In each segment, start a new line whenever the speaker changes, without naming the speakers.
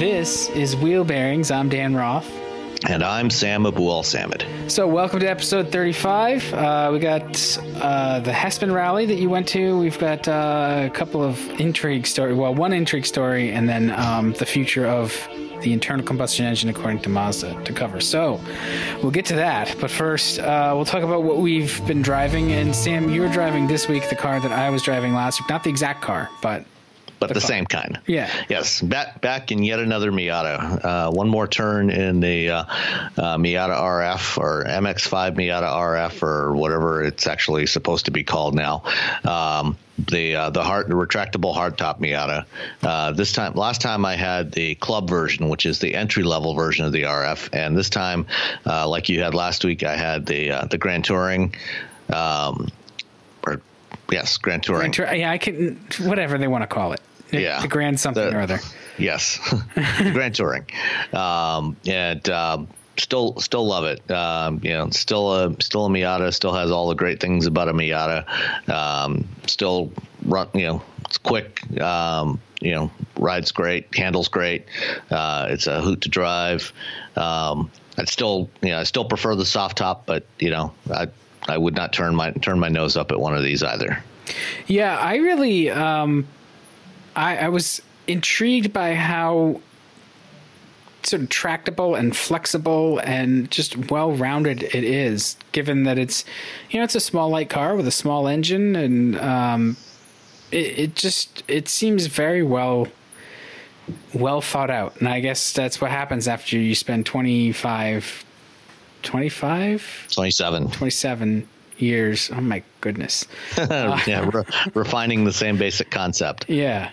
This is Wheel Bearings. I'm Dan Roth.
And I'm Sam Abuelsamid.
So, welcome to episode 35. Uh, we got uh, the Hespen rally that you went to. We've got uh, a couple of intrigue story. Well, one intrigue story, and then um, the future of the internal combustion engine according to Mazda to cover. So, we'll get to that. But first, uh, we'll talk about what we've been driving. And Sam, you were driving this week the car that I was driving last week. Not the exact car, but
but the, the same kind.
Yeah.
Yes. Back back in yet another Miata. Uh, one more turn in the uh, uh, Miata RF or MX5 Miata RF or whatever it's actually supposed to be called now. Um, the uh, the hard the retractable hardtop Miata. Uh, this time, last time I had the club version, which is the entry level version of the RF, and this time, uh, like you had last week, I had the uh, the Grand Touring. Um, or yes, Grand Touring.
Grand yeah, I can whatever they want to call it
yeah,
the Grand something
the,
or other.
Yes, Grand Touring, um, and um, still still love it. Um, you know, still a still a Miata. Still has all the great things about a Miata. Um, still run. You know, it's quick. Um, you know, rides great, handles great. Uh, it's a hoot to drive. Um, I'd still, you know, I still prefer the soft top, but you know, I I would not turn my turn my nose up at one of these either.
Yeah, I really. Um I, I was intrigued by how sort of tractable and flexible and just well rounded it is, given that it's you know it's a small light car with a small engine and um, it, it just it seems very well well thought out. And I guess that's what happens after you spend 25 25
27
27 years. Oh my goodness.
yeah, re- refining the same basic concept.
Yeah.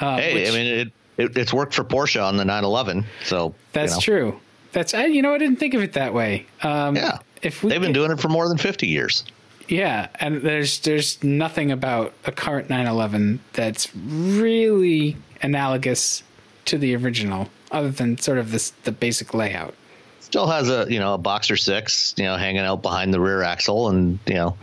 Uh, hey, which, I mean, it, it, it's worked for Porsche on the 911, so
that's
you know.
true. That's I, you know I didn't think of it that way. Um,
yeah, if we, they've been doing it for more than 50 years.
Yeah, and there's there's nothing about a current 911 that's really analogous to the original, other than sort of this the basic layout.
Still has a you know a boxer six you know hanging out behind the rear axle, and you know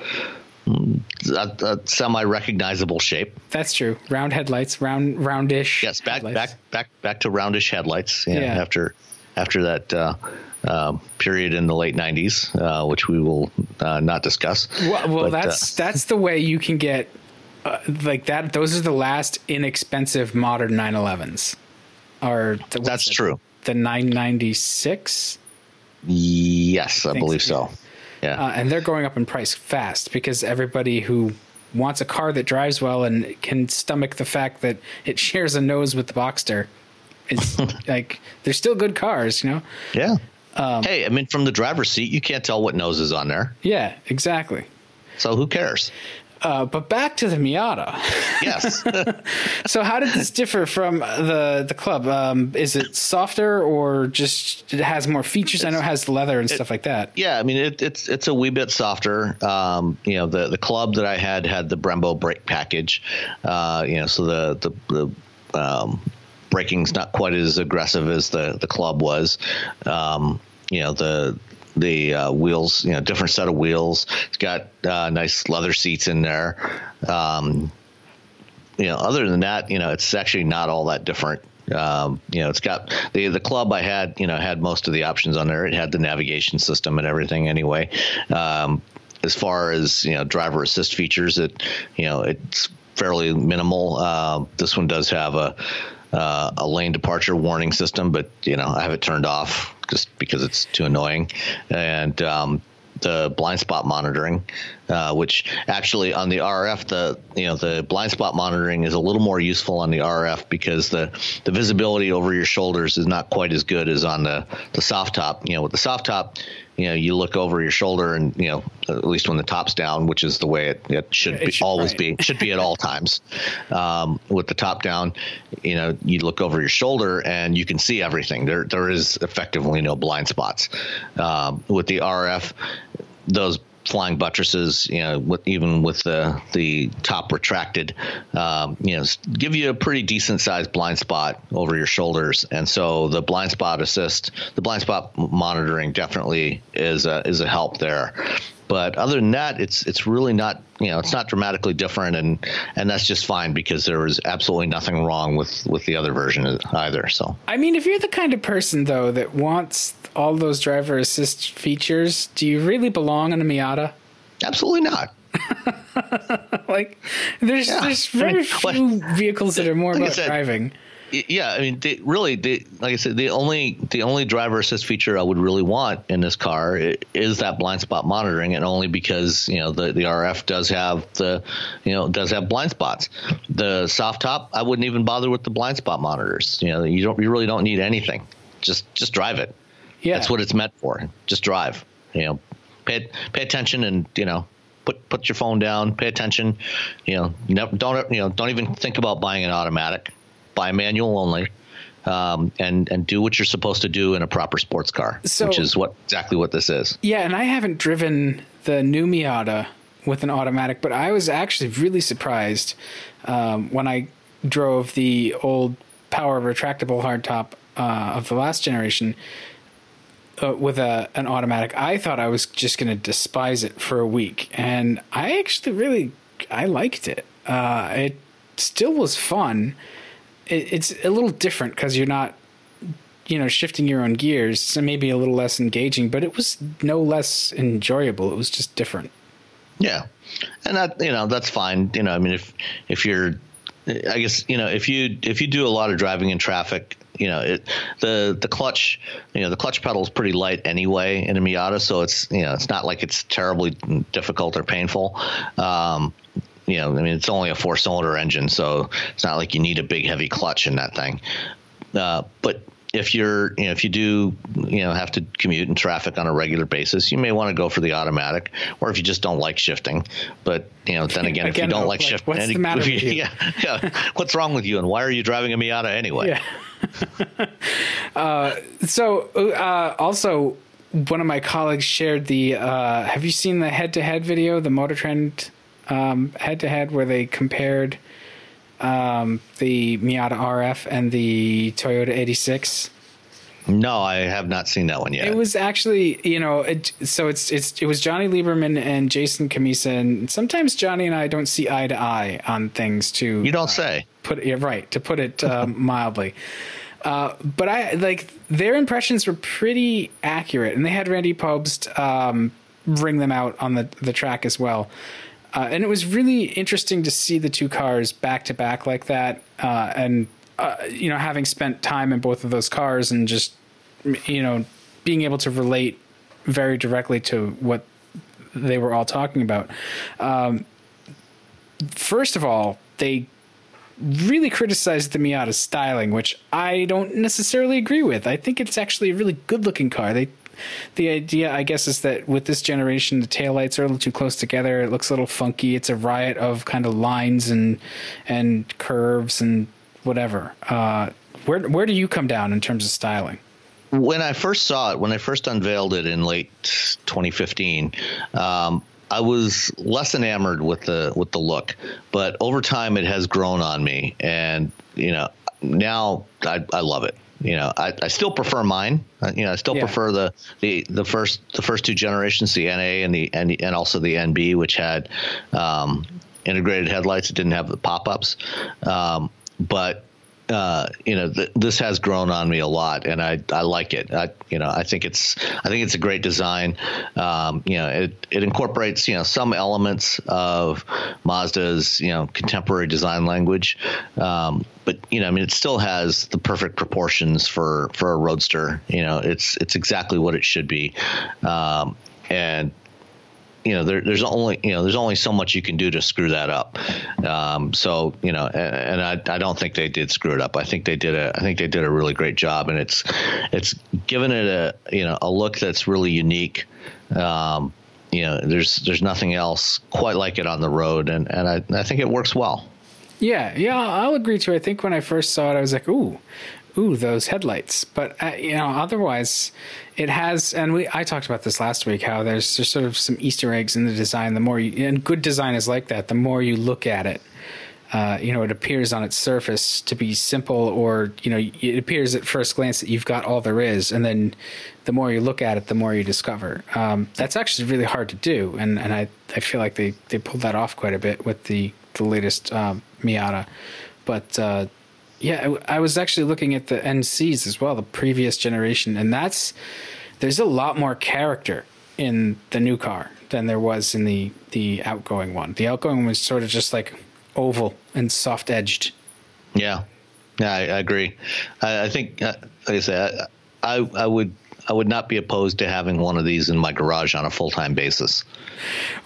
a, a semi recognizable shape.
That's true. Round headlights, round roundish.
Yes, back headlights. back back back to roundish headlights. Yeah, yeah. after after that uh, uh, period in the late '90s, uh, which we will uh, not discuss.
Well, well but, that's uh, that's the way you can get uh, like that. Those are the last inexpensive modern 911s. Or
the, that's true.
The 996.
Yes, I, I believe so. so. Yeah.
Uh, and they're going up in price fast because everybody who wants a car that drives well and can stomach the fact that it shares a nose with the Boxster is like they're still good cars, you know.
Yeah. Um, hey, I mean, from the driver's seat, you can't tell what nose is on there.
Yeah, exactly.
So who cares?
Uh, but back to the Miata.
Yes.
so how did this differ from the the club? Um, is it softer or just it has more features? It's, I know it has leather and it, stuff like that.
Yeah, I mean it, it's it's a wee bit softer. Um, you know, the the club that I had had the Brembo brake package. Uh, you know, so the the, the um, braking's not quite as aggressive as the the club was. Um, you know the the uh, wheels, you know, different set of wheels. It's got uh, nice leather seats in there. Um, you know, other than that, you know, it's actually not all that different. Um, you know, it's got the the club I had, you know, had most of the options on there. It had the navigation system and everything anyway. Um, as far as you know, driver assist features, it you know, it's fairly minimal. Uh, this one does have a uh, a lane departure warning system, but you know I have it turned off just because it's too annoying. And um, the blind spot monitoring, uh, which actually on the RF, the you know the blind spot monitoring is a little more useful on the RF because the the visibility over your shoulders is not quite as good as on the the soft top. You know, with the soft top, you know you look over your shoulder and you know at least when the top's down, which is the way it, it should it be, should, always right. be should be at all times. Um, with the top down, you know you look over your shoulder and you can see everything. There there is effectively no blind spots. Um, with the RF, those flying buttresses, you know, with, even with the the top retracted, um, you know, give you a pretty decent sized blind spot over your shoulders. And so the blind spot assist, the blind spot monitoring definitely is a, is a help there. But other than that, it's it's really not you know it's not dramatically different, and and that's just fine because there was absolutely nothing wrong with with the other version either. So
I mean, if you're the kind of person though that wants all those driver assist features, do you really belong in a Miata?
Absolutely not.
like there's yeah. there's very I mean, few vehicles that are more like about said, driving
yeah, I mean, they, really, they, like I said, the only the only driver assist feature I would really want in this car is that blind spot monitoring, and only because you know the the RF does have the you know does have blind spots. The soft top, I wouldn't even bother with the blind spot monitors. You know, you don't you really don't need anything. Just just drive it. Yeah, that's what it's meant for. Just drive. You know, pay pay attention and you know put put your phone down, pay attention. You know, never, don't you know don't even think about buying an automatic buy a manual only. Um, and and do what you're supposed to do in a proper sports car, so, which is what exactly what this is.
Yeah, and I haven't driven the new Miata with an automatic, but I was actually really surprised um, when I drove the old power retractable hardtop uh, of the last generation uh, with a an automatic. I thought I was just going to despise it for a week, and I actually really I liked it. Uh, it still was fun it, it's a little different because you're not you know shifting your own gears so maybe a little less engaging but it was no less enjoyable it was just different
yeah and that you know that's fine you know i mean if if you're i guess you know if you if you do a lot of driving in traffic you know it the the clutch you know the clutch pedal is pretty light anyway in a miata so it's you know it's not like it's terribly difficult or painful um, you know, I mean, it's only a four cylinder engine, so it's not like you need a big heavy clutch in that thing. Uh, but if you're, you know, if you do, you know, have to commute in traffic on a regular basis, you may want to go for the automatic, or if you just don't like shifting. But you know, then again, again if you don't like, like shifting,
what's the matter
you,
with
you? Yeah, yeah, what's wrong with you, and why are you driving a Miata anyway?
Yeah. uh, so, uh, also, one of my colleagues shared the. Uh, have you seen the head-to-head video, the Motor Trend head to head where they compared um, the Miata RF and the Toyota 86?
No, I have not seen that one yet.
It was actually, you know, it, so it's it's it was Johnny Lieberman and Jason Cammisa, and sometimes Johnny and I don't see eye to eye on things. To
you don't uh, say.
Put yeah, right to put it uh, mildly. Uh, but I like their impressions were pretty accurate, and they had Randy Pobst um, ring them out on the the track as well. Uh, and it was really interesting to see the two cars back to back like that. Uh, and, uh, you know, having spent time in both of those cars and just, you know, being able to relate very directly to what they were all talking about. Um, first of all, they really criticized the Miata styling, which I don't necessarily agree with. I think it's actually a really good looking car. They the idea, I guess, is that with this generation, the taillights are a little too close together. It looks a little funky. It's a riot of kind of lines and and curves and whatever. Uh, where where do you come down in terms of styling?
When I first saw it, when I first unveiled it in late 2015, um, I was less enamored with the with the look, but over time it has grown on me, and you know now I, I love it you know, I, I still prefer mine. Uh, you know, I still yeah. prefer the, the the first the first two generations, the NA and the and, and also the NB, which had um, integrated headlights. It didn't have the pop ups, um, but uh, you know, th- this has grown on me a lot, and I, I like it. I, you know, I think it's I think it's a great design. Um, you know, it, it incorporates you know some elements of Mazda's you know contemporary design language, um, but you know, I mean, it still has the perfect proportions for for a roadster. You know, it's it's exactly what it should be, um, and you know, there, there's only you know there's only so much you can do to screw that up. Um, so you know, and, and, I, I don't think they did screw it up. I think they did a I think they did a really great job, and it's it's given it a you know a look that's really unique. Um, you know, there's there's nothing else quite like it on the road, and and I, I think it works well.
Yeah, yeah, I'll agree too. I think when I first saw it, I was like, "Ooh, ooh, those headlights." But uh, you know, otherwise, it has. And we, I talked about this last week. How there's just sort of some Easter eggs in the design. The more you, and good design is like that. The more you look at it, uh, you know, it appears on its surface to be simple, or you know, it appears at first glance that you've got all there is, and then the more you look at it, the more you discover. Um, that's actually really hard to do, and and I I feel like they they pulled that off quite a bit with the the latest um, Miata, but. Uh, yeah, I was actually looking at the NCs as well, the previous generation, and that's there's a lot more character in the new car than there was in the the outgoing one. The outgoing one was sort of just like oval and soft edged.
Yeah, yeah, I, I agree. I, I think, uh, like I say, I, I, I would I would not be opposed to having one of these in my garage on a full time basis.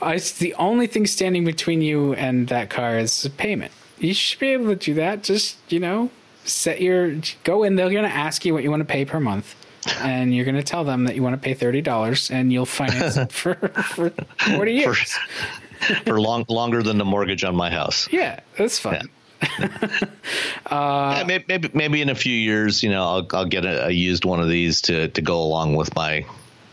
Uh, it's the only thing standing between you and that car is payment you should be able to do that. Just you know, set your go in. They're going to ask you what you want to pay per month, and you're going to tell them that you want to pay thirty dollars, and you'll finance it for for forty years.
For, for long longer than the mortgage on my house.
Yeah, that's fine. Yeah.
uh, yeah, maybe, maybe, maybe in a few years, you know, I'll I'll get a, a used one of these to to go along with my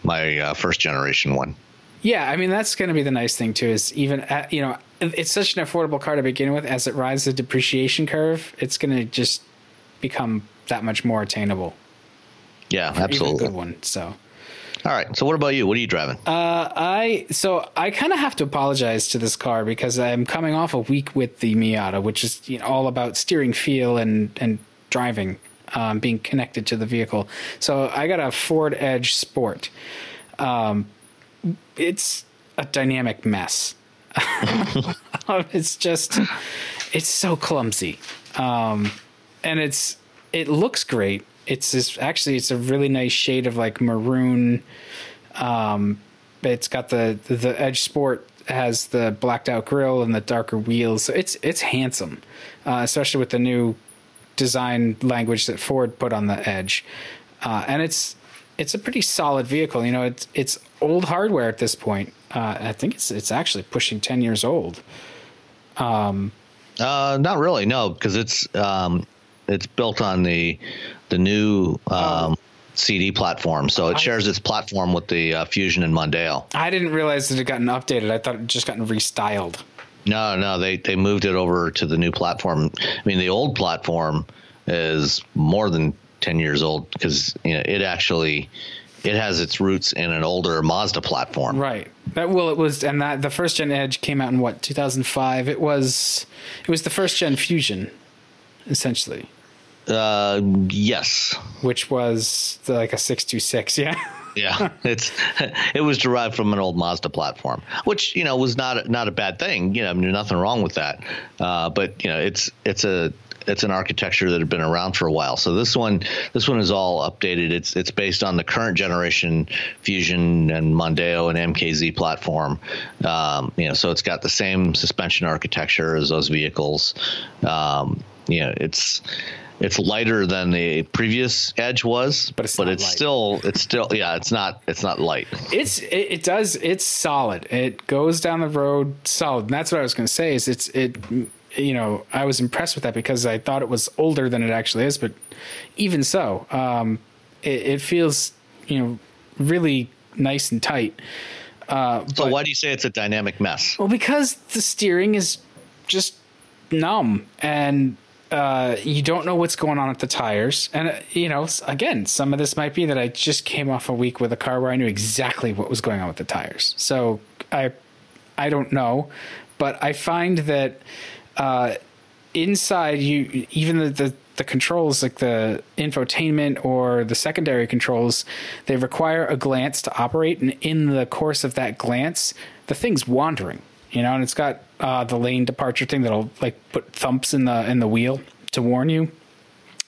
my uh, first generation one.
Yeah, I mean that's going to be the nice thing too. Is even at, you know it's such an affordable car to begin with. As it rides the depreciation curve, it's going to just become that much more attainable.
Yeah, absolutely.
good one. So.
All right. So what about you? What are you driving?
Uh, I so I kind of have to apologize to this car because I'm coming off a week with the Miata, which is you know, all about steering feel and and driving, um, being connected to the vehicle. So I got a Ford Edge Sport. Um, it's a dynamic mess. it's just it's so clumsy, um, and it's it looks great. It's this, actually it's a really nice shade of like maroon. Um, it's got the, the the Edge Sport has the blacked out grill and the darker wheels. So it's it's handsome, uh, especially with the new design language that Ford put on the Edge, uh, and it's it's a pretty solid vehicle. You know, it's it's old hardware at this point. Uh, I think it's it's actually pushing ten years old.
Um, uh, not really, no, because it's um, it's built on the the new um, oh. CD platform, so it shares its platform with the uh, Fusion and Mondeo.
I didn't realize that it had gotten updated. I thought it just gotten restyled.
No, no, they they moved it over to the new platform. I mean, the old platform is more than 10 years old because you know it actually it has its roots in an older Mazda platform.
Right. That well, it was, and that the first gen Edge came out in what 2005. It was, it was the first gen Fusion, essentially.
Uh, yes.
Which was the, like a six two six. Yeah.
yeah, it's it was derived from an old Mazda platform, which you know was not not a bad thing. You know, I mean, nothing wrong with that. Uh, but you know, it's it's a it's an architecture that had been around for a while. So this one, this one is all updated. It's it's based on the current generation Fusion and Mondeo and MKZ platform. Um, you know, so it's got the same suspension architecture as those vehicles. Um, you know, it's it's lighter than the previous Edge was, but it's, but it's still it's still yeah, it's not it's not light.
It's it, it, does it's solid. It goes down the road solid. And that's what I was going to say is it's it you know, I was impressed with that because I thought it was older than it actually is. But even so, um, it, it, feels, you know, really nice and tight.
Uh, so but, why do you say it's a dynamic mess?
Well, because the steering is just numb and uh, you don't know what's going on with the tires. And, uh, you know, again, some of this might be that I just came off a week with a car where I knew exactly what was going on with the tires. So I, I don't know, but I find that uh, inside you, even the, the, the controls, like the infotainment or the secondary controls, they require a glance to operate, and in the course of that glance, the thing's wandering. You know, and it's got uh, the lane departure thing that'll like put thumps in the in the wheel to warn you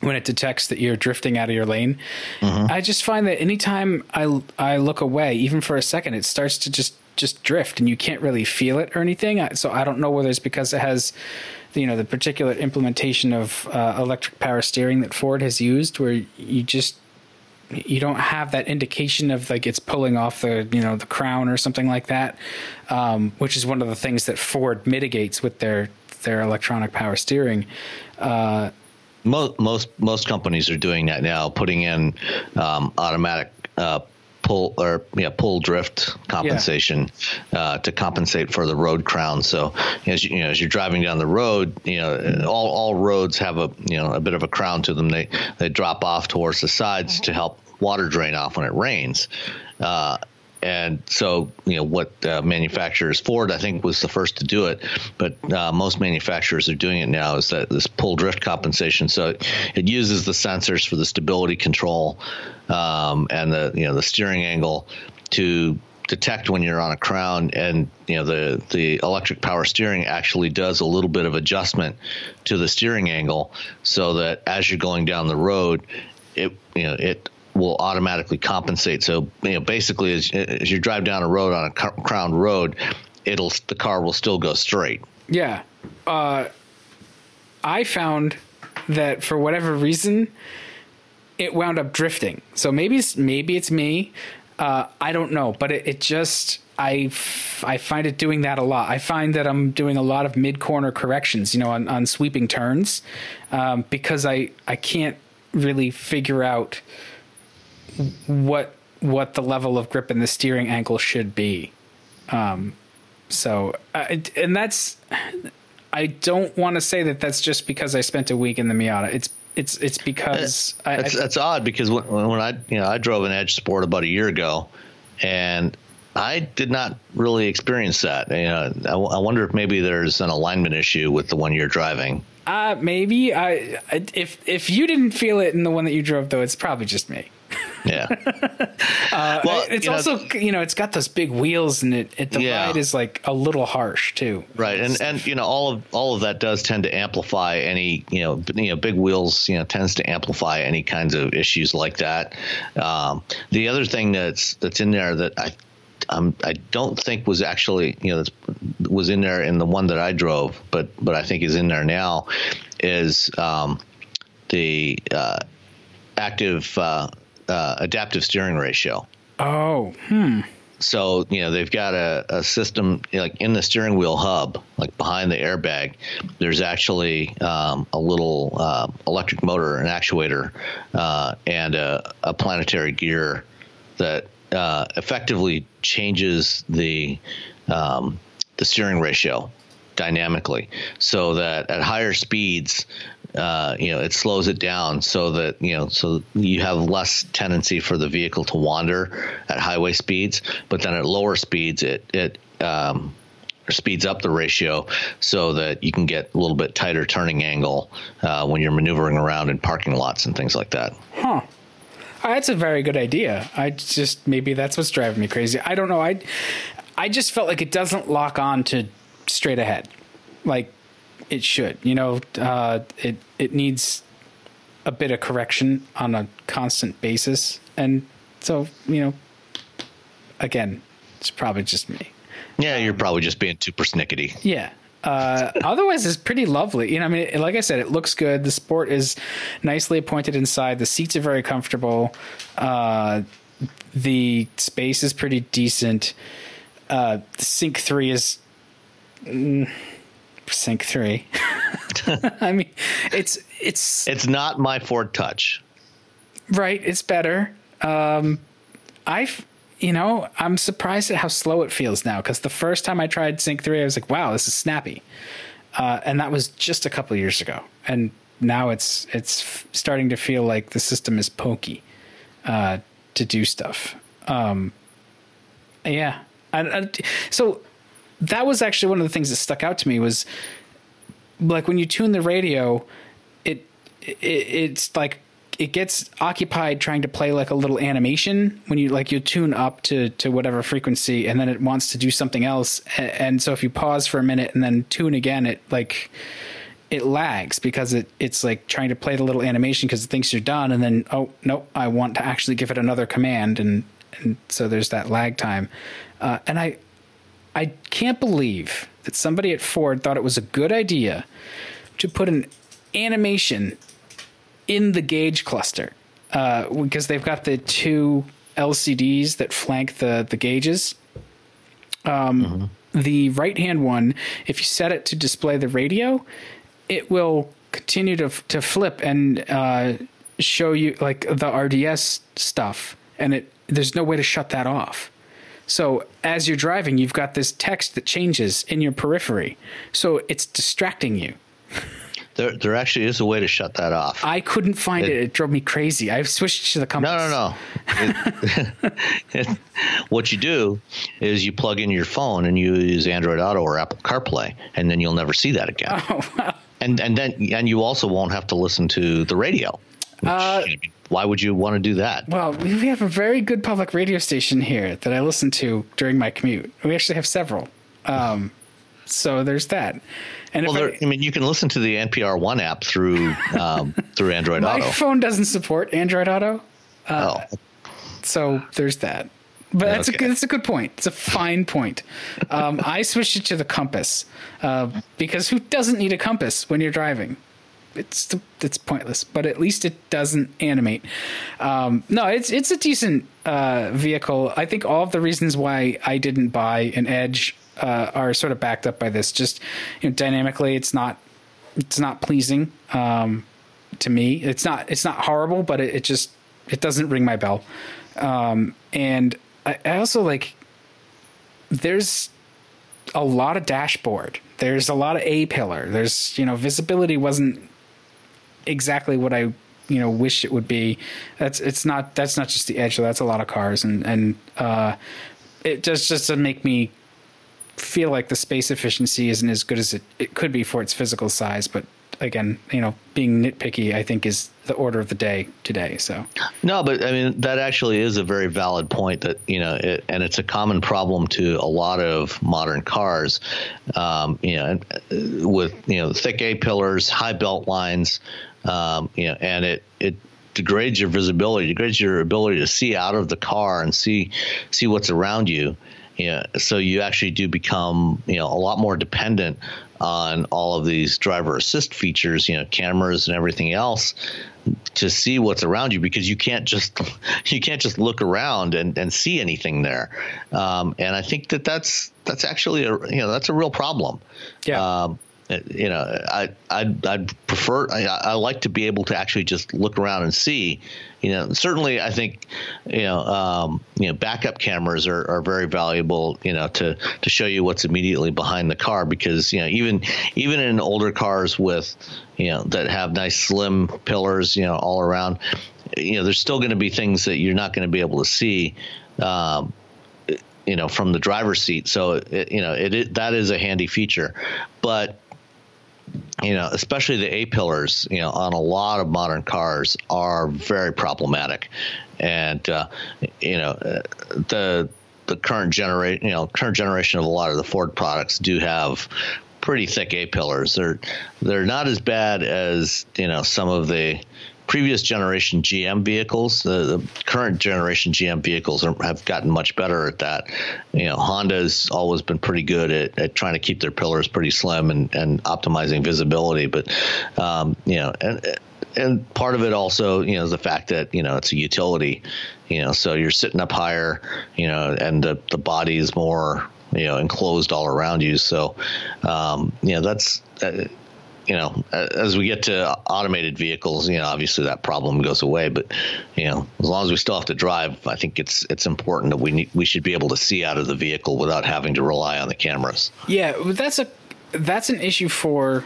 when it detects that you're drifting out of your lane. Mm-hmm. I just find that anytime I I look away, even for a second, it starts to just just drift, and you can't really feel it or anything. So I don't know whether it's because it has, you know, the particular implementation of uh, electric power steering that Ford has used, where you just you don't have that indication of like it's pulling off the you know the crown or something like that, um, which is one of the things that Ford mitigates with their their electronic power steering. Uh,
most most most companies are doing that now, putting in um, automatic uh, pull or yeah pull drift compensation yeah. uh, to compensate for the road crown. So as you, you, know as you're driving down the road, you know all all roads have a you know a bit of a crown to them. They they drop off towards the sides to help water drain off when it rains. Uh, and so you know what uh, manufacturers Ford I think was the first to do it, but uh, most manufacturers are doing it now is that this pull drift compensation. So it, uses the sensors for the stability control um, and the you know the steering angle to detect when you're on a crown and you know the the electric power steering actually does a little bit of adjustment to the steering angle so that as you're going down the road it you know it will automatically compensate. So you know, basically, as, as you drive down a road on a crowned road, it'll the car will still go straight.
Yeah, uh, I found that for whatever reason, it wound up drifting. So maybe it's, maybe it's me. Uh, I don't know, but it, it just I, I find it doing that a lot. I find that I'm doing a lot of mid corner corrections, you know, on, on sweeping turns, um, because I I can't really figure out what what the level of grip and the steering angle should be. Um, so, uh, and that's I don't want to say that that's just because I spent a week in the Miata. It's it's it's because
I, that's, I, that's odd because when, when I you know I drove an Edge Sport about a year ago, and I did not really experience that. You know, I, I wonder if maybe there's an alignment issue with the one you're driving.
Uh, maybe I if if you didn't feel it in the one that you drove though, it's probably just me.
Yeah.
uh, well, it's you also know, you know it's got those big wheels and it, it the yeah. ride is like a little harsh too.
Right, and and you know all of all of that does tend to amplify any you know you know big wheels you know tends to amplify any kinds of issues like that. Um, the other thing that's that's in there that I um, I don't think was actually you know was in there in the one that I drove, but but I think is in there now is um, the uh, active uh, uh, adaptive steering ratio.
Oh, hmm.
So you know they've got a, a system like in the steering wheel hub, like behind the airbag. There's actually um, a little uh, electric motor, an actuator, uh, and a, a, planetary gear that uh, effectively changes the um, the steering ratio dynamically, so that at higher speeds uh, you know, it slows it down so that you know, so you have less tendency for the vehicle to wander at highway speeds. But then at lower speeds, it it um, speeds up the ratio so that you can get a little bit tighter turning angle uh, when you're maneuvering around in parking lots and things like that.
Huh. Oh, that's a very good idea. I just maybe that's what's driving me crazy. I don't know. I I just felt like it doesn't lock on to straight ahead. Like it should. You know, uh, it it needs a bit of correction on a constant basis, and so you know, again, it's probably just me.
Yeah, you're probably just being too persnickety.
Yeah. Uh, otherwise, it's pretty lovely. You know, I mean, like I said, it looks good. The sport is nicely appointed inside. The seats are very comfortable. Uh, the space is pretty decent. Uh, Sync three is. Mm, Sync three. I mean, it's it's
it's not MyFord Touch.
Right, it's better. Um, I've you know, I'm surprised at how slow it feels now because the first time I tried Sync three, I was like, wow, this is snappy, uh, and that was just a couple years ago, and now it's it's starting to feel like the system is pokey uh, to do stuff. Um, yeah, and, and so that was actually one of the things that stuck out to me was like when you tune the radio, it it, it's like it gets occupied trying to play like a little animation when you like you tune up to to whatever frequency and then it wants to do something else. And so if you pause for a minute and then tune again it like it lags because it it's like trying to play the little animation because it thinks you're done and then oh nope I want to actually give it another command and and so there's that lag time. Uh, and I I can't believe that somebody at Ford thought it was a good idea to put an animation in the gauge cluster uh, because they've got the two LCDs that flank the the gauges. Um, mm-hmm. The right hand one, if you set it to display the radio, it will continue to to flip and uh, show you like the RDS stuff, and it there's no way to shut that off. So as you're driving, you've got this text that changes in your periphery, so it's distracting you.
There, there actually is a way to shut that off.
I couldn't find it. It, it drove me crazy. I've switched to the compass.
No, no, no. it, what you do is you plug in your phone and you use Android Auto or Apple CarPlay, and then you'll never see that again. Oh, wow. And and then and you also won't have to listen to the radio. Which, uh, why would you want to do that?
Well, we have a very good public radio station here that I listen to during my commute. We actually have several. Um, so there's that.
And well, there, I, I, mean, you can listen to the NPR One app through um, through Android
my
Auto.
My phone doesn't support Android Auto. Uh, oh, so there's that. But that's okay. a good, that's a good point. It's a fine point. Um, I switched it to the compass uh, because who doesn't need a compass when you're driving? It's it's pointless. But at least it doesn't animate. Um, no, it's it's a decent uh, vehicle. I think all of the reasons why I didn't buy an Edge uh, are sort of backed up by this. Just you know, dynamically, it's not it's not pleasing um, to me. It's not it's not horrible, but it, it just it doesn't ring my bell. Um, and I, I also like there's a lot of dashboard. There's a lot of A pillar. There's you know visibility wasn't exactly what I you know wish it would be. That's it's not that's not just the edge. That's a lot of cars and and uh, it just just to make me feel like the space efficiency isn't as good as it, it could be for its physical size, but again, you know, being nitpicky, I think is the order of the day today. So
no, but I mean that actually is a very valid point. That you know, it, and it's a common problem to a lot of modern cars. Um, you know, uh, with you know thick A pillars, high belt lines, um, you know, and it it degrades your visibility, degrades your ability to see out of the car and see see what's around you. You know, so you actually do become you know a lot more dependent on all of these driver assist features, you know, cameras and everything else to see what's around you because you can't just you can't just look around and, and see anything there. Um, and I think that that's that's actually a you know that's a real problem.
Yeah.
Um, you know, I I'd, I'd prefer I, I, like to be able to actually just look around and see. You know, certainly I think you know um, you know backup cameras are, are very valuable. You know, to to show you what's immediately behind the car because you know even even in older cars with you know that have nice slim pillars you know all around, you know, there's still going to be things that you're not going to be able to see. Um, you know from the driver's seat so it, you know it, it that is a handy feature but you know, especially the A pillars, you know, on a lot of modern cars are very problematic, and uh, you know, the the current generation, you know, current generation of a lot of the Ford products do have pretty thick A pillars. They're they're not as bad as you know some of the previous generation GM vehicles, the, the current generation GM vehicles are, have gotten much better at that. You know, Honda's always been pretty good at, at trying to keep their pillars pretty slim and, and optimizing visibility. But, um, you know, and, and part of it also, you know, is the fact that, you know, it's a utility, you know, so you're sitting up higher, you know, and the, the body is more, you know, enclosed all around you. So, um, you know, that's, uh, you know, as we get to automated vehicles, you know, obviously that problem goes away. But you know, as long as we still have to drive, I think it's it's important that we need, we should be able to see out of the vehicle without having to rely on the cameras.
Yeah, that's a that's an issue for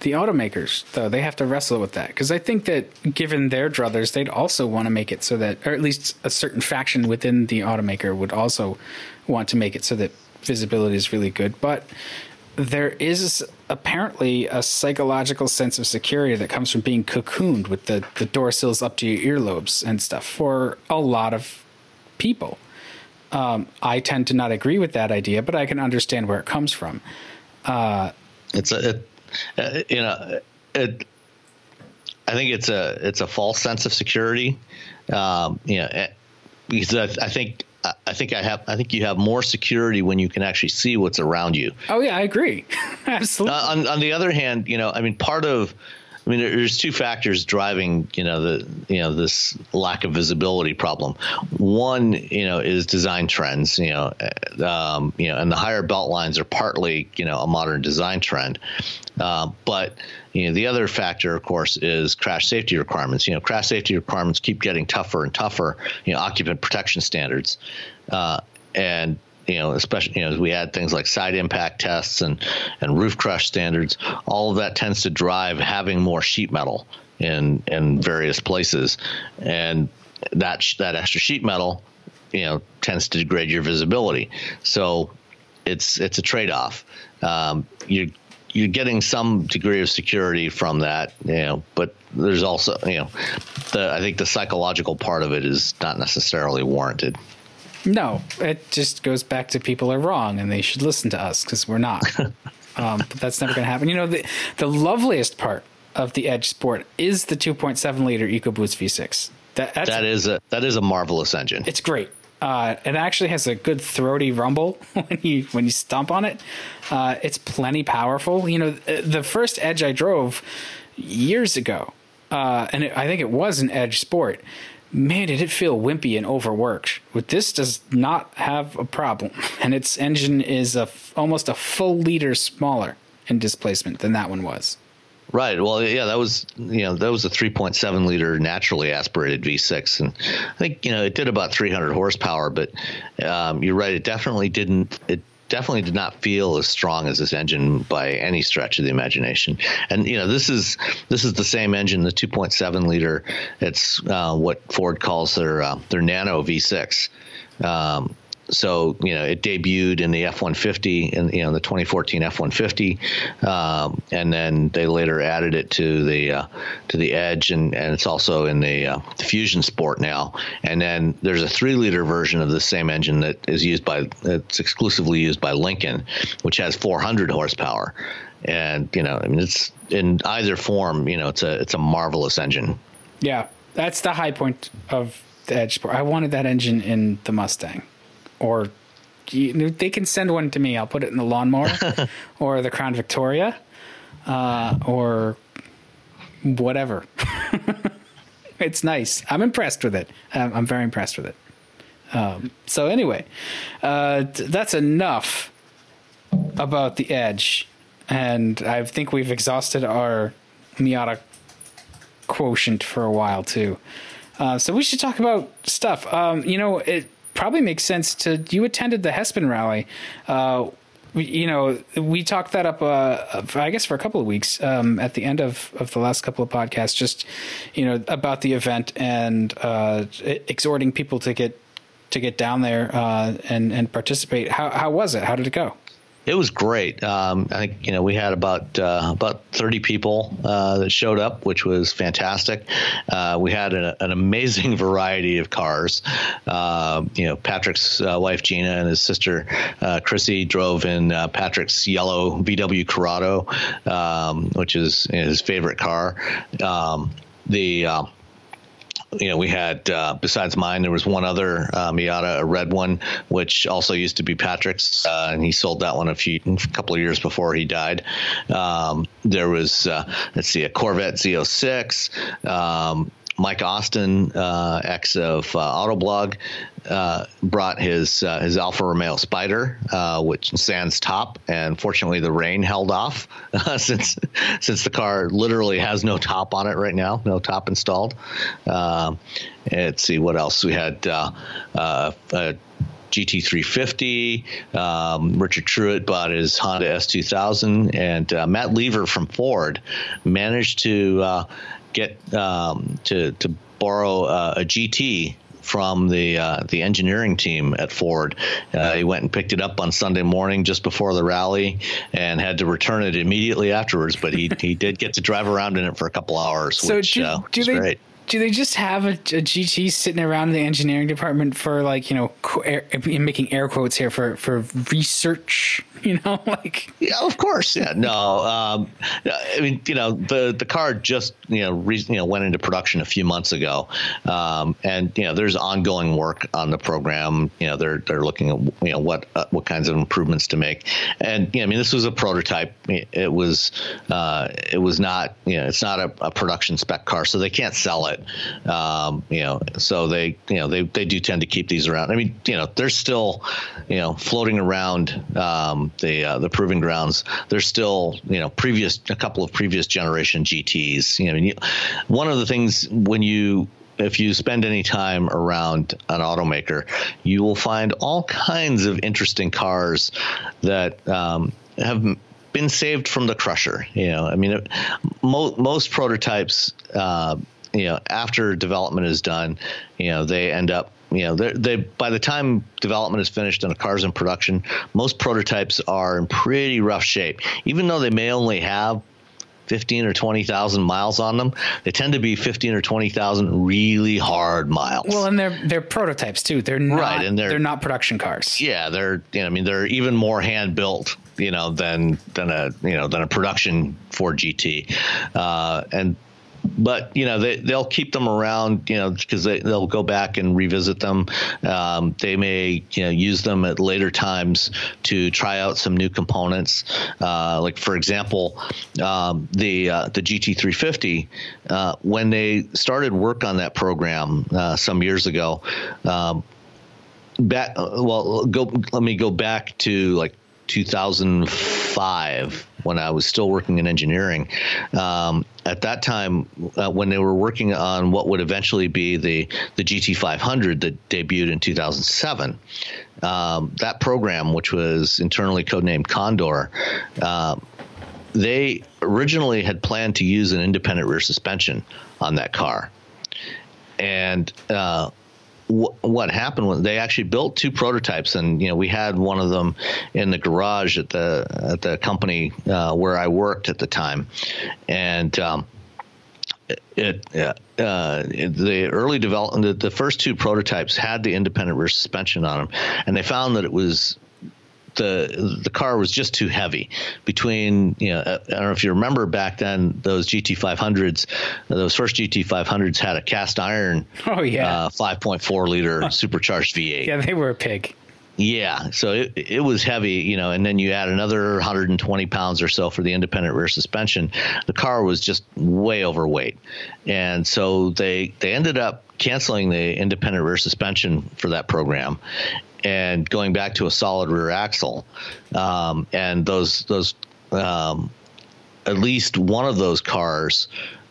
the automakers, though. They have to wrestle with that because I think that given their druthers, they'd also want to make it so that, or at least a certain faction within the automaker would also want to make it so that visibility is really good. But there is apparently a psychological sense of security that comes from being cocooned with the, the door sills up to your earlobes and stuff for a lot of people. Um, I tend to not agree with that idea, but I can understand where it comes from. Uh,
it's a, it, uh, you know, it, I think it's a, it's a false sense of security. Um, you know, eh, because I, I think I think I have. I think you have more security when you can actually see what's around you.
Oh yeah, I agree. Absolutely.
Uh, on, on the other hand, you know, I mean, part of I mean, there's two factors driving, you know, the you know this lack of visibility problem. One, you know, is design trends. You know, um, you know, and the higher belt lines are partly, you know, a modern design trend. Uh, but you know, the other factor, of course, is crash safety requirements. You know, crash safety requirements keep getting tougher and tougher. You know, occupant protection standards, uh, and you know, especially you know, as we add things like side impact tests and and roof crush standards, all of that tends to drive having more sheet metal in in various places, and that that extra sheet metal, you know, tends to degrade your visibility. So it's it's a trade off. Um, you you're getting some degree of security from that, you know, but there's also, you know, the I think the psychological part of it is not necessarily warranted.
No, it just goes back to people are wrong and they should listen to us because we're not. um, but that's never going to happen. You know, the the loveliest part of the Edge Sport is the 2.7 liter EcoBoost V6.
That that is a that is a marvelous engine.
It's great. Uh, it actually has a good throaty rumble when you when you stomp on it. Uh, it's plenty powerful. You know, the first Edge I drove years ago, uh, and it, I think it was an Edge Sport man, did it feel wimpy and overworked. With this, does not have a problem, and its engine is a almost a full liter smaller in displacement than that one was.
Right. Well, yeah, that was you know that was a 3.7 liter naturally aspirated V6, and I think you know it did about 300 horsepower. But um, you're right; it definitely didn't. It definitely did not feel as strong as this engine by any stretch of the imagination. And you know, this is this is the same engine, the 2.7 liter. It's uh, what Ford calls their uh, their Nano V6. Um, so you know it debuted in the F-150 in you know the 2014 F-150, um, and then they later added it to the uh, to the Edge, and, and it's also in the, uh, the Fusion Sport now. And then there's a three liter version of the same engine that is used by it's exclusively used by Lincoln, which has 400 horsepower. And you know, I mean, it's in either form. You know, it's a it's a marvelous engine.
Yeah, that's the high point of the Edge Sport. I wanted that engine in the Mustang or they can send one to me. I'll put it in the lawnmower or the Crown Victoria uh, or whatever. it's nice. I'm impressed with it. I'm, I'm very impressed with it. Um, so anyway, uh, that's enough about the Edge, and I think we've exhausted our Miata quotient for a while too. Uh, so we should talk about stuff. Um, you know, it probably makes sense to. You attended the Hespen rally. Uh, you know, we talked that up, uh, I guess, for a couple of weeks um, at the end of, of the last couple of podcasts, just, you know, about the event and uh, exhorting people to get to get down there uh, and and participate. How how was it? How did it go?
It was great. Um, I think you know we had about uh, about thirty people uh, that showed up, which was fantastic. Uh, we had a, an amazing variety of cars. Uh, you know, Patrick's uh, wife Gina and his sister uh, Chrissy drove in Patrick's yellow VW Corrado, um, which is his favorite car. Um, the you know, we had uh, besides mine, there was one other uh, Miata, a red one, which also used to be Patrick's, uh, and he sold that one a few, a couple of years before he died. Um, there was, uh, let's see, a Corvette Z06. Um, Mike Austin, uh, ex of uh, Autoblog, uh, brought his uh, his Alfa Romeo Spider, uh, which sans top, and fortunately the rain held off since since the car literally has no top on it right now, no top installed. Um, let's see what else we had. Uh, GT350. Um, Richard Truett bought his Honda S2000, and uh, Matt Lever from Ford managed to uh, get um, to to borrow uh, a GT from the uh, the engineering team at Ford. Uh, he went and picked it up on Sunday morning just before the rally, and had to return it immediately afterwards. But he he did get to drive around in it for a couple hours, so which do, uh, do
they,
great
do they just have a, a, GT sitting around in the engineering department for like you know air, making air quotes here for for research you know like
yeah of course yeah no um, I mean you know the the car just you know you know went into production a few months ago um, and you know there's ongoing work on the program you know they're they're looking at you know what uh, what kinds of improvements to make and you know, I mean this was a prototype it was uh, it was not you know it's not a, a production spec car so they can't sell it um, you know, so they, you know, they, they do tend to keep these around. I mean, you know, they're still, you know, floating around um, the uh, the proving grounds. There's still, you know, previous a couple of previous generation GTS. You know, I mean, one of the things when you if you spend any time around an automaker, you will find all kinds of interesting cars that um, have been saved from the crusher. You know, I mean, mo- most prototypes uh, you know after development is done you know they end up you know they they by the time development is finished and a car's in production most prototypes are in pretty rough shape even though they may only have 15 or 20,000 miles on them. They tend to be 15 or 20,000 really hard miles.
Well, and they're they're prototypes too. They're not right, and they're, they're not production cars.
Yeah, they're you know, I mean they're even more hand built, you know, than than a, you know, than a production Ford GT. Uh, and but you know they they'll keep them around you know because they they'll go back and revisit them. Um, they may you know use them at later times to try out some new components. Uh, like for example, um, the uh, the GT350 uh, when they started work on that program uh, some years ago. Um, back well go let me go back to like 2005 when I was still working in engineering. Um, at that time, uh, when they were working on what would eventually be the the GT500 that debuted in 2007, um, that program, which was internally codenamed Condor. Uh, they originally had planned to use an independent rear suspension on that car. And uh, what happened was they actually built two prototypes, and you know we had one of them in the garage at the at the company uh, where I worked at the time, and. Um, it, uh, the early development, the, the, first two prototypes had the independent rear suspension on them, and they found that it was the the car was just too heavy. Between you know, I don't know if you remember back then, those GT500s, those first GT500s had a cast iron.
Oh yeah,
uh, 5.4 liter supercharged V8.
Yeah, they were a pig.
Yeah, so it, it was heavy, you know, and then you add another 120 pounds or so for the independent rear suspension. The car was just way overweight, and so they they ended up canceling the independent rear suspension for that program and going back to a solid rear axle. Um, and those those um, at least one of those cars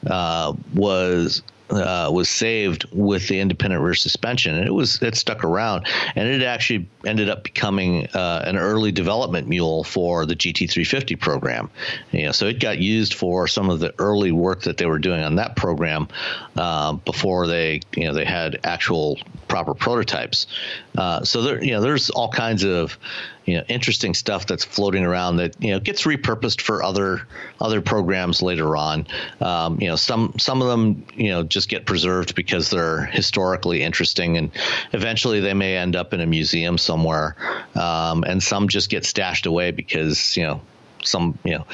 uh, was uh, was saved with the independent rear suspension, and it was it stuck around, and it actually ended up becoming uh, an early development mule for the GT350 program. You know, so it got used for some of the early work that they were doing on that program uh, before they you know they had actual proper prototypes. Uh, so there you know there's all kinds of you know interesting stuff that's floating around that you know gets repurposed for other other programs later on. Um, you know, some some of them you know just get preserved because they're historically interesting, and eventually they may end up in a museum somewhere. Um, and some just get stashed away because you know some you know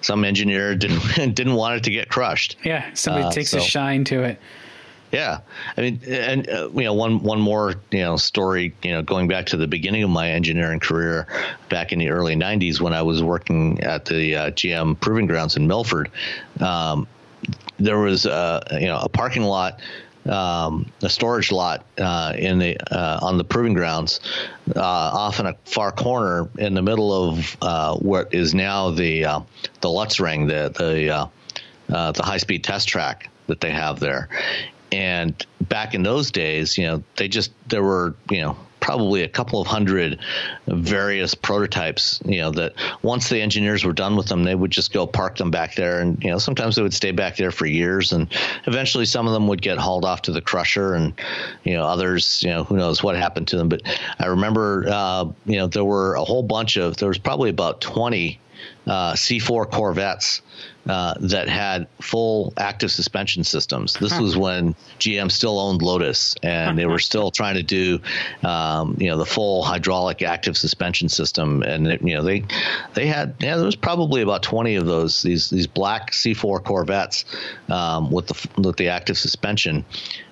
some engineer didn't didn't want it to get crushed.
Yeah, somebody uh, takes so. a shine to it.
Yeah, I mean, and uh, you know, one one more you know story. You know, going back to the beginning of my engineering career, back in the early '90s when I was working at the uh, GM Proving Grounds in Milford, um, there was uh, you know a parking lot. Um, a storage lot uh, in the uh, on the proving grounds, uh, off in a far corner in the middle of uh, what is now the uh, the Lutz Ring, the the uh, the high speed test track that they have there, and back in those days, you know, they just there were you know probably a couple of hundred various prototypes. You know that once the engineers were done with them, they would just go park them back there, and you know sometimes they would stay back there for years, and eventually some of them would get hauled off to the crusher, and you know others, you know who knows what happened to them. But I remember, uh, you know, there were a whole bunch of there was probably about twenty uh, C4 Corvettes uh, that had full active suspension systems. This huh. was when GM still owned Lotus, and they were still trying to do, um, you know, the full hydraulic active suspension system. And it, you know, they they had yeah, there was probably about twenty of those these these black C4 Corvettes um, with the with the active suspension.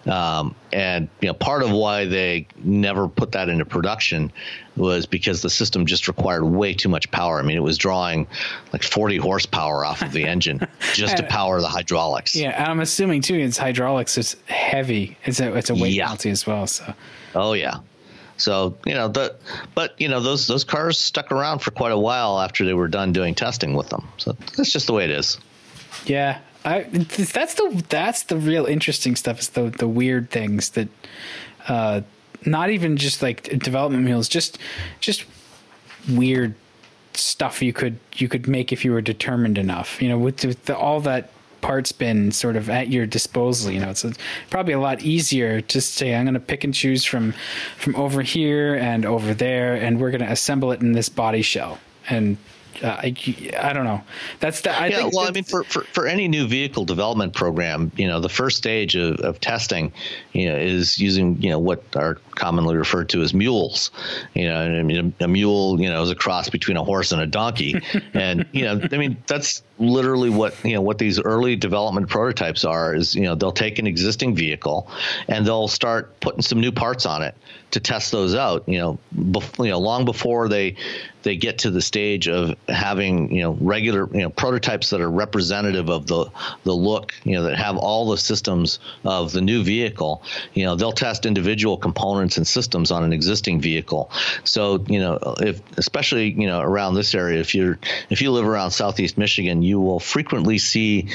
Um, and you know, part of why they never put that into production was because the system just required way too much power. I mean, it was drawing like 40 horsepower off of the engine just to power the hydraulics.
Yeah, and I'm assuming too, it's hydraulics. It's heavy. It's a it's a weight yeah. penalty as well. So.
Oh yeah. So you know the, but you know those those cars stuck around for quite a while after they were done doing testing with them. So that's just the way it is.
Yeah, I, that's the that's the real interesting stuff. Is the the weird things that, uh, not even just like development mules, just just weird stuff you could you could make if you were determined enough. You know, with, with the, all that parts been sort of at your disposal. You know, it's probably a lot easier to say I'm going to pick and choose from from over here and over there, and we're going to assemble it in this body shell and Uh, I, I don't know. That's the. I
yeah, well, I mean, for, for, for any new vehicle development program, you know, the first stage of, of testing, you know, is using you know what are commonly referred to as mules. You know, I mean, a, a mule, you know, is a cross between a horse and a donkey, and you know, I mean, that's literally what you know what these early development prototypes are. Is you know, they'll take an existing vehicle and they'll start putting some new parts on it to test those out. You know, bef- you know, long before they they get to the stage of having you know regular you know prototypes that are representative of the the look you know that have all the systems of the new vehicle you know they'll test individual components and systems on an existing vehicle. So you know if especially you know around this area if you're if you live around southeast michigan you will frequently see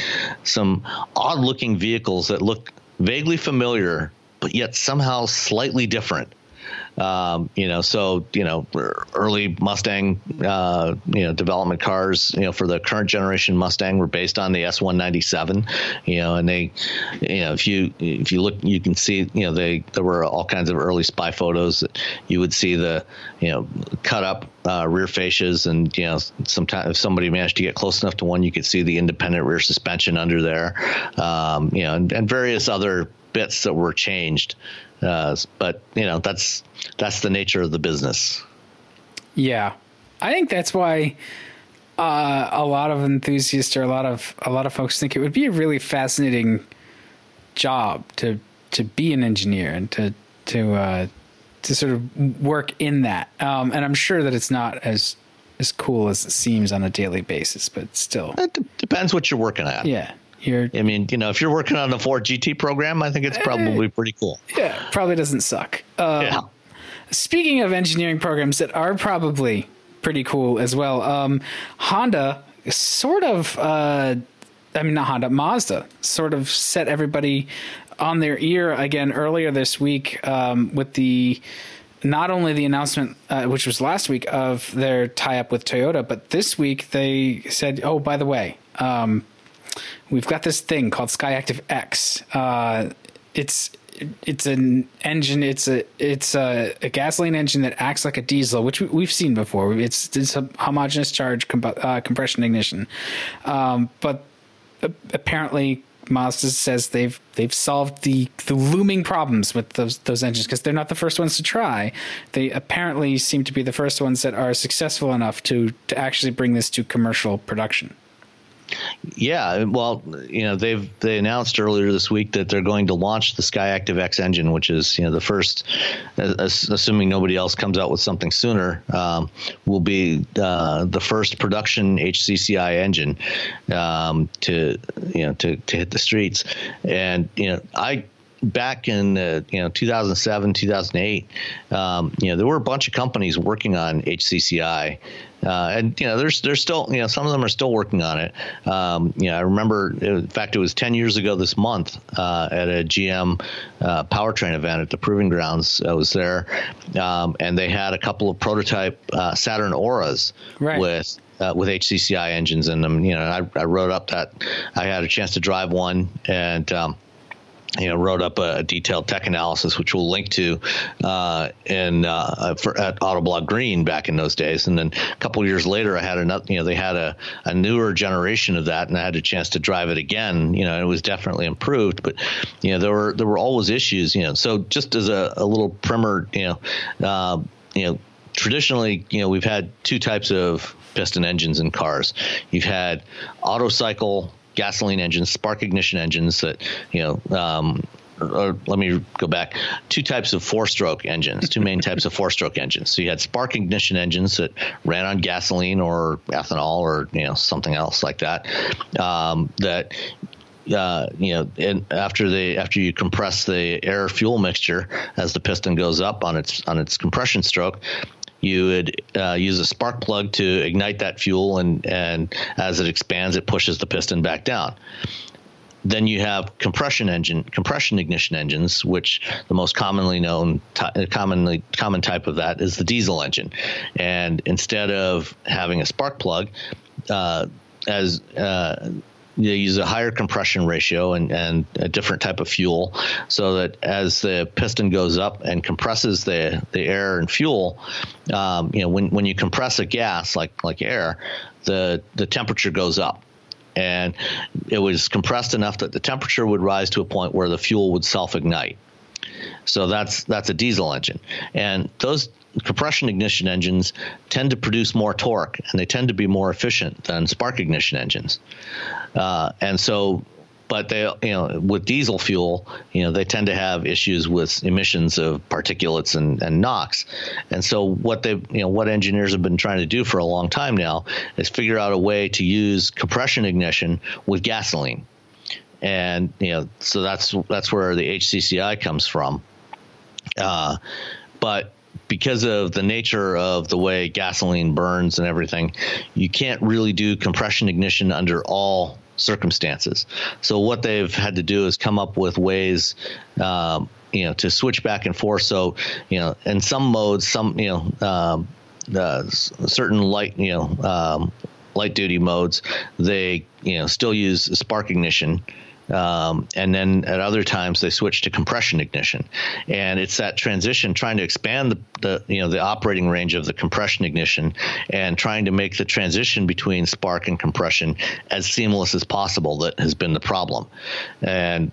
some odd looking vehicles that look vaguely familiar but yet somehow slightly different um, you know, so you know, early Mustang, uh, you know, development cars, you know, for the current generation Mustang were based on the S197. You know, and they, you know, if you if you look, you can see, you know, they there were all kinds of early spy photos. You would see the, you know, cut up uh, rear fascias, and you know, sometimes if somebody managed to get close enough to one, you could see the independent rear suspension under there. Um, you know, and, and various other bits that were changed. Uh, but you know that's that's the nature of the business.
Yeah, I think that's why uh, a lot of enthusiasts or a lot of a lot of folks think it would be a really fascinating job to to be an engineer and to to uh, to sort of work in that. Um, and I'm sure that it's not as as cool as it seems on a daily basis, but still,
it depends what you're working at.
Yeah, you're,
I mean, you know, if you're working on the Ford GT program, I think it's probably pretty cool.
Yeah, probably doesn't suck. Um, yeah. Speaking of engineering programs that are probably pretty cool as well, um, Honda sort of, uh, I mean, not Honda, Mazda sort of set everybody on their ear again earlier this week um, with the not only the announcement, uh, which was last week, of their tie up with Toyota, but this week they said, oh, by the way, um, we've got this thing called Skyactiv X. Uh, it's it's an engine. It's a it's a, a, gasoline engine that acts like a diesel, which we, have seen before. It's it's a homogeneous charge uh, compression ignition, um, but apparently Mazda says they've they've solved the the looming problems with those those engines because they're not the first ones to try. They apparently seem to be the first ones that are successful enough to to actually bring this to commercial production.
Yeah, well, you know, they've they announced earlier this week that they're going to launch the Skyactiv X engine, which is you know the first, assuming nobody else comes out with something sooner, um, will be uh, the first production HCCI engine um, to you know to to hit the streets, and you know I back in uh, you know 2007, 2008, um, you know there were a bunch of companies working on HCCI. Uh, and you know, there's there's still you know some of them are still working on it. Um, you know, I remember, in fact, it was 10 years ago this month uh, at a GM uh, powertrain event at the Proving Grounds. I was there, um, and they had a couple of prototype uh, Saturn Auras right. with uh, with HCCI engines in them. You know, I, I wrote up that I had a chance to drive one and. Um, you know, wrote up a, detailed tech analysis, which we'll link to uh, in uh, for, at Autoblog Green back in those days. And then a couple years later, I had another. You know, they had a, a newer generation of that, and I had a chance to drive it again. You know, it was definitely improved, but you know, there were there were always issues. You know, so just as a, a little primer, you know, uh, you know, traditionally, you know, we've had two types of piston engines in cars. You've had Otto cycle gasoline engines, spark ignition engines that you know. Um, or let me go back. Two types of four-stroke engines. Two main types of four-stroke engines. So you had spark ignition engines that ran on gasoline or ethanol or you know something else like that. Um, that uh, you know, and after they after you compress the air fuel mixture as the piston goes up on its on its compression stroke, you would uh, use a spark plug to ignite that fuel, and and as it expands, it pushes the piston back down. Then you have compression engine, compression ignition engines, which the most commonly known, commonly common type of that is the diesel engine. And instead of having a spark plug, uh, as uh, you use a higher compression ratio and, and a different type of fuel so that as the piston goes up and compresses the, the air and fuel, um, you know, when, when you compress a gas like, like air, the, the temperature goes up and it was compressed enough that the temperature would rise to a point where the fuel would self ignite. So that's that's a diesel engine, and those compression ignition engines tend to produce more torque and they tend to be more efficient than spark ignition engines. Uh, and so, but they, you know, with diesel fuel, you know, they tend to have issues with emissions of particulates and, and NOx. And so, what they, you know, what engineers have been trying to do for a long time now is figure out a way to use compression ignition with gasoline. And you know, so that's that's where the HCCI comes from. Uh, but because of the nature of the way gasoline burns and everything, you can't really do compression ignition under all circumstances. So what they've had to do is come up with ways. Um, you know, to switch back and forth. So, you know, in some modes, some, you know, um, certain light, you know, um, light duty modes, they, you know, still use spark ignition um, and then at other times they switch to compression ignition, and it's that transition trying to expand the, the you know the operating range of the compression ignition and trying to make the transition between spark and compression as seamless as possible that has been the problem, and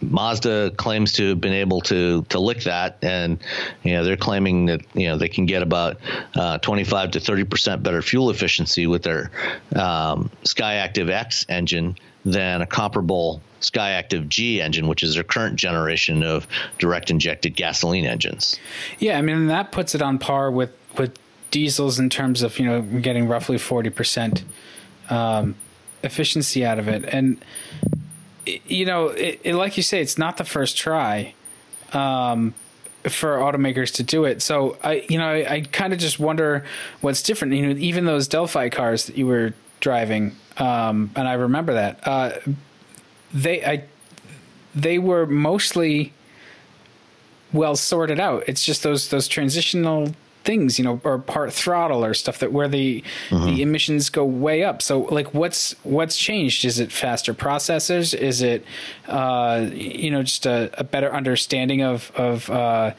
Mazda claims to have been able to to lick that, and you know they're claiming that you know they can get about uh, 25 to 30 percent better fuel efficiency with their um, Skyactiv X engine than a comparable Skyactiv G engine, which is their current generation of direct injected gasoline engines.
Yeah, I mean that puts it on par with with diesels in terms of you know getting roughly forty percent um, efficiency out of it, and you know, it, it, like you say, it's not the first try. Um, for automakers to do it. So I, you know, I, I kind of just wonder what's different. You know, even those Delphi cars that you were driving, um, and I remember that. Uh, they I they were mostly well sorted out. It's just those those transitional things, you know, or part throttle or stuff that where the mm-hmm. the emissions go way up. So like what's what's changed? Is it faster processors? Is it uh, you know just a, a, better understanding of of uh,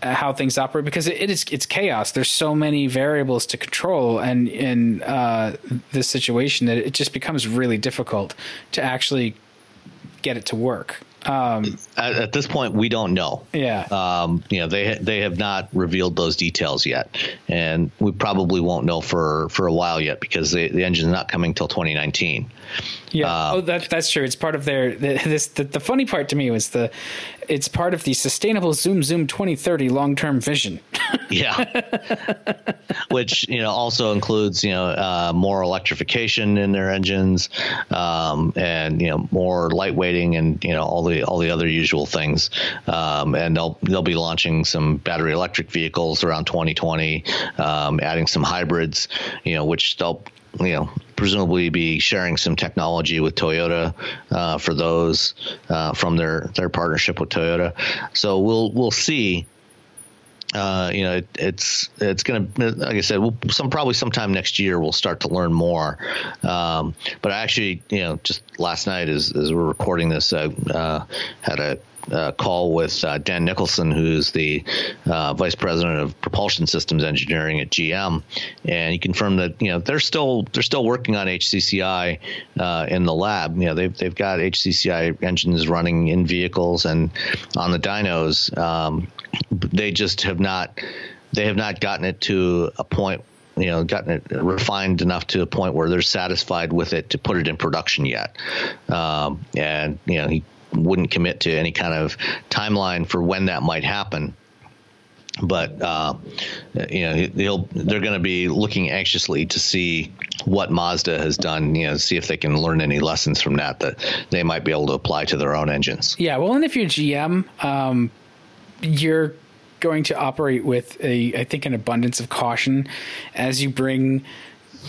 how things operate because it, it is it's chaos. There's so many variables to control, and in uh, this situation, that it just becomes really difficult to actually get it to work. Um,
at, at, this point, we don't know.
Yeah.
Um, you know, they they have not revealed those details yet, and we probably won't know for for a while yet because the the is not coming till 2019.
Yeah. Uh, oh, that, that's true. It's part of their this. The, the funny part to me was the, it's part of the sustainable Zoom Zoom 2030 long term vision.
yeah. Which you know also includes you know uh, more electrification in their engines, um, and you know more lightweighting and you know all the all the other usual things. Um, and they'll they'll be launching some battery electric vehicles around 2020, um, adding some hybrids. You know which they'll you know presumably be sharing some technology with Toyota uh, for those uh, from their their partnership with Toyota. So we'll we'll see. Uh, you know, it, it's it's going to, like I said, we'll, some probably sometime next year we'll start to learn more. Um, but actually, you know, just last night as as we're recording this, I uh, had a uh, call with uh, Dan Nicholson, who's the uh, vice president of propulsion systems engineering at GM, and he confirmed that you know they're still they're still working on HCCI uh, in the lab. You know they've they've got HCCI engines running in vehicles and on the dynos. Um, they just have not they have not gotten it to a point you know gotten it refined enough to a point where they're satisfied with it to put it in production yet um, and you know he wouldn't commit to any kind of timeline for when that might happen but uh, you know they'll they're going to be looking anxiously to see what Mazda has done. You know, see if they can learn any lessons from that that they might be able to apply to their own engines.
Yeah, well, and if you're GM, um, you're going to operate with a I think an abundance of caution as you bring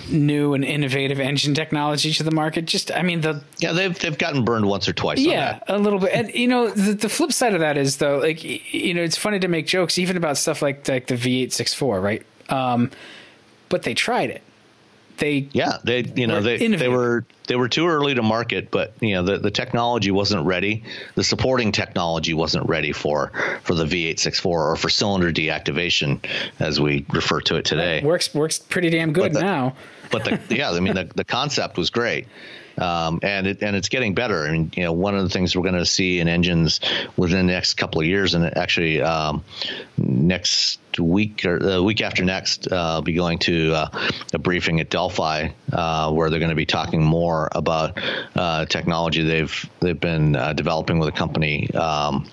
new and innovative engine technology to the market. Just, I mean, the
yeah, they've they've gotten burned once or twice.
Yeah, a little bit. And you know, the, the flip side of that is though, like you know, it's funny to make jokes even about stuff like like the V864, right? Um, but they tried it they
yeah they you know they innovative. they were they were too early to market but you know the, the technology wasn't ready the supporting technology wasn't ready for for the v864 or for cylinder deactivation as we refer to it today
works works pretty damn good
the,
now
but the yeah i mean the, the concept was great um, and it, and it's getting better. I mean, you know, one of the things we're going to see in engines within the next couple of years, and actually um, next week or the week after next, uh, I'll be going to uh, a briefing at Delphi uh, where they're going to be talking more about uh, technology they've they've been uh, developing with a company. Um,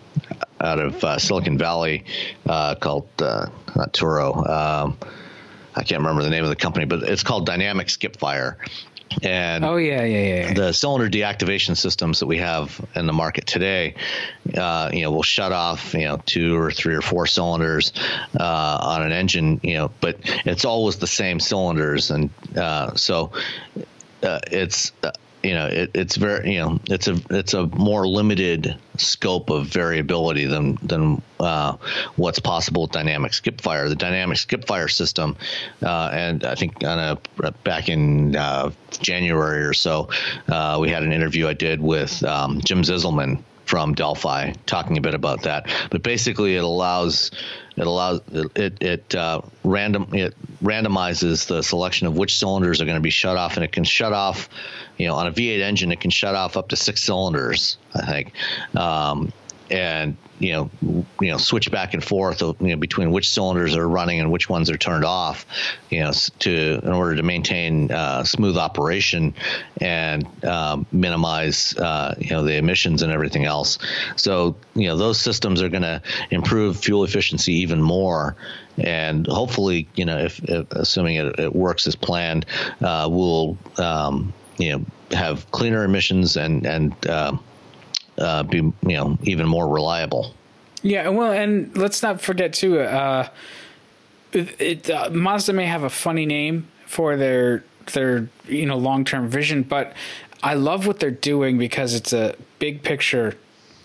out of uh, Silicon Valley, called not Turo. Um, I can't remember the name of the company, but it's called Dynamic Skip Fire, and
oh yeah, yeah, yeah.
The cylinder deactivation systems that we have in the market today, uh, you know, will shut off you know two or three or four cylinders uh, on an engine, you know, but it's always the same cylinders, and uh, so uh, it's uh, you know it, it's very you know it's a it's a more limited scope of variability than than uh, what's possible with dynamic skip fire. The dynamic skip fire system, uh, and I think on a back in uh, January or so, uh, we had an interview I did with um, Jim Zizelman from Delphi talking a bit about that. But basically, it allows it allows it it uh, random it randomizes the selection of which cylinders are going to be shut off, and it can shut off. You know, on a V8 engine, it can shut off up to six cylinders. I think, um, and you know you know switch back and forth you know between which cylinders are running and which ones are turned off you know to in order to maintain uh, smooth operation and um, minimize uh, you know the emissions and everything else so you know those systems are going to improve fuel efficiency even more and hopefully you know if, if assuming it, it, works as planned uh, we'll um, you know have cleaner emissions and and uh, uh, be you know even more reliable.
Yeah, well, and let's not forget too. Uh, it, uh, Mazda may have a funny name for their their you know long term vision, but I love what they're doing because it's a big picture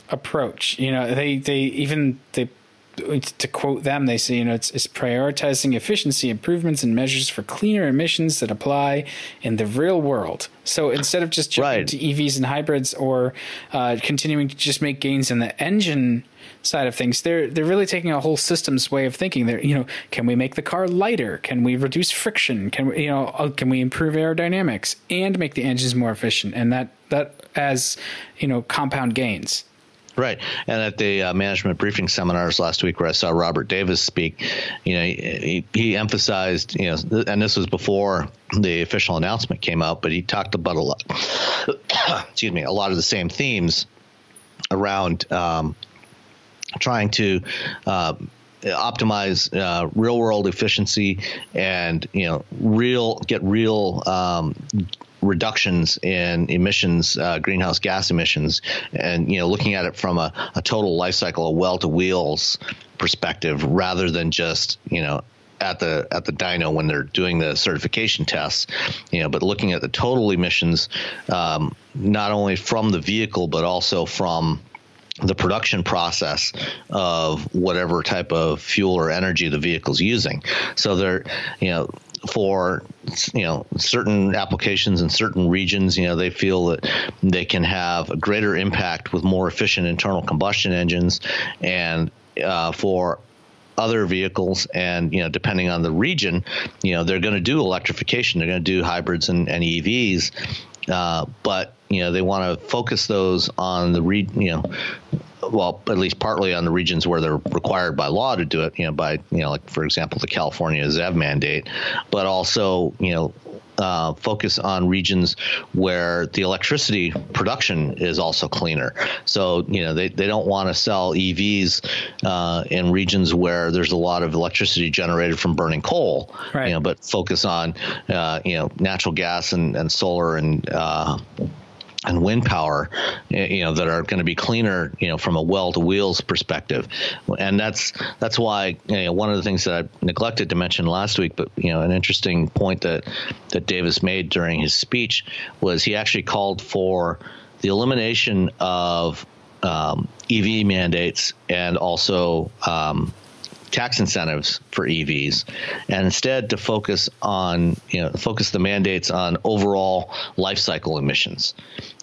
approach. You know, they they even they to quote them, they say, you know, it's, it's prioritizing efficiency improvements and measures for cleaner emissions that apply in the real world. So instead of just jumping right. to EVs and hybrids or uh, continuing to just make gains in the engine side of things, they're they're really taking a whole systems way of thinking. They're you know, can we make the car lighter? Can we reduce friction? Can we you know uh, can we improve aerodynamics and make the engines more efficient? And that that as you know compound gains.
Right, and at the uh, management briefing seminars last week, where I saw Robert Davis speak, you know, he, he emphasized, you know, and this was before the official announcement came out, but he talked about a lot, excuse me, a lot of the same themes around um, trying to. Uh, optimize uh, real world efficiency and you know real get real um, reductions in emissions, uh, greenhouse gas emissions, and you know, looking at it from a, a total life cycle, a well to wheels perspective, rather than just you know at the at the dyno when they're doing the certification tests, you know, but looking at the total emissions, um, not only from the vehicle but also from the production process of whatever type of fuel or energy the vehicle's using. So they're, you know, for you know certain applications in certain regions. You know they feel that they can have a greater impact with more efficient internal combustion engines and uh, for other vehicles. And you know depending on the region you know they're going to do electrification. They're going to do hybrids and, and evs uh, but you know they want to focus those on the re- you know well, at least partly on the regions where they're required by law to do it, you know, by, you know, like, for example, the California ZEV mandate, but also, you know, uh, focus on regions where the electricity production is also cleaner. So, you know, they, they don't want to sell EVs uh, in regions where there's a lot of electricity generated from burning coal, right. you know, but focus on, uh, you know, natural gas and, and solar and, uh, and wind power, you know, that are going to be cleaner, you know, from a well to wheels perspective, and that's that's why you know, one of the things that I neglected to mention last week, but you know, an interesting point that that Davis made during his speech was he actually called for the elimination of um, EV mandates and also um, tax incentives for EVs, and instead to focus on you know focus the mandates on overall life cycle emissions,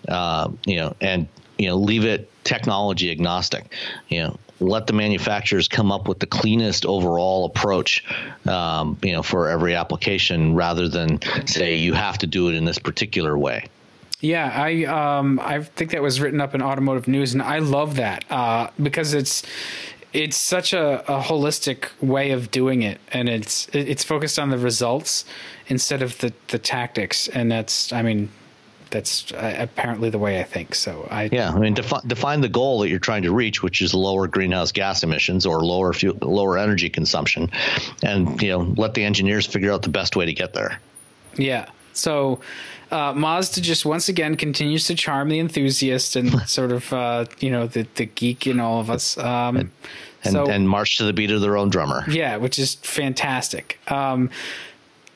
uh, you know, and you know leave it technology agnostic, you know. Let the manufacturers come up with the cleanest overall approach, um, you know, for every application, rather than say you have to do it in this particular way.
Yeah, I um, I think that was written up in Automotive News, and I love that uh, because it's it's such a, a holistic way of doing it, and it's it's focused on the results instead of the the tactics, and that's I mean that's uh, apparently the way I think. So I
yeah, I mean defi- define the goal that you're trying to reach, which is lower greenhouse gas emissions or lower fuel, lower energy consumption, and you know let the engineers figure out the best way to get there.
Yeah. So uh, Mazda just once again continues to charm the enthusiast and sort of uh, you know the the geek in all of us. Um,
and, and, so, and, march to the beat of their own drummer.
Yeah, which is fantastic. Um,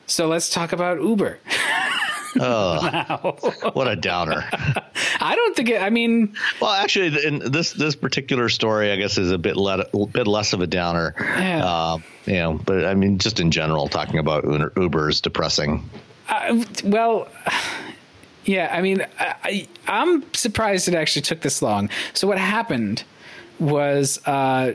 so let's talk about Uber.
oh, what a downer!
I don't think it. I mean,
well, actually, in this this particular story, I guess, is a bit bit less of a downer. Yeah. Uh, you know, but I mean, just in general, talking about Uber is depressing.
Uh, well, yeah, I mean, I, am surprised it actually took this long. So what happened was uh,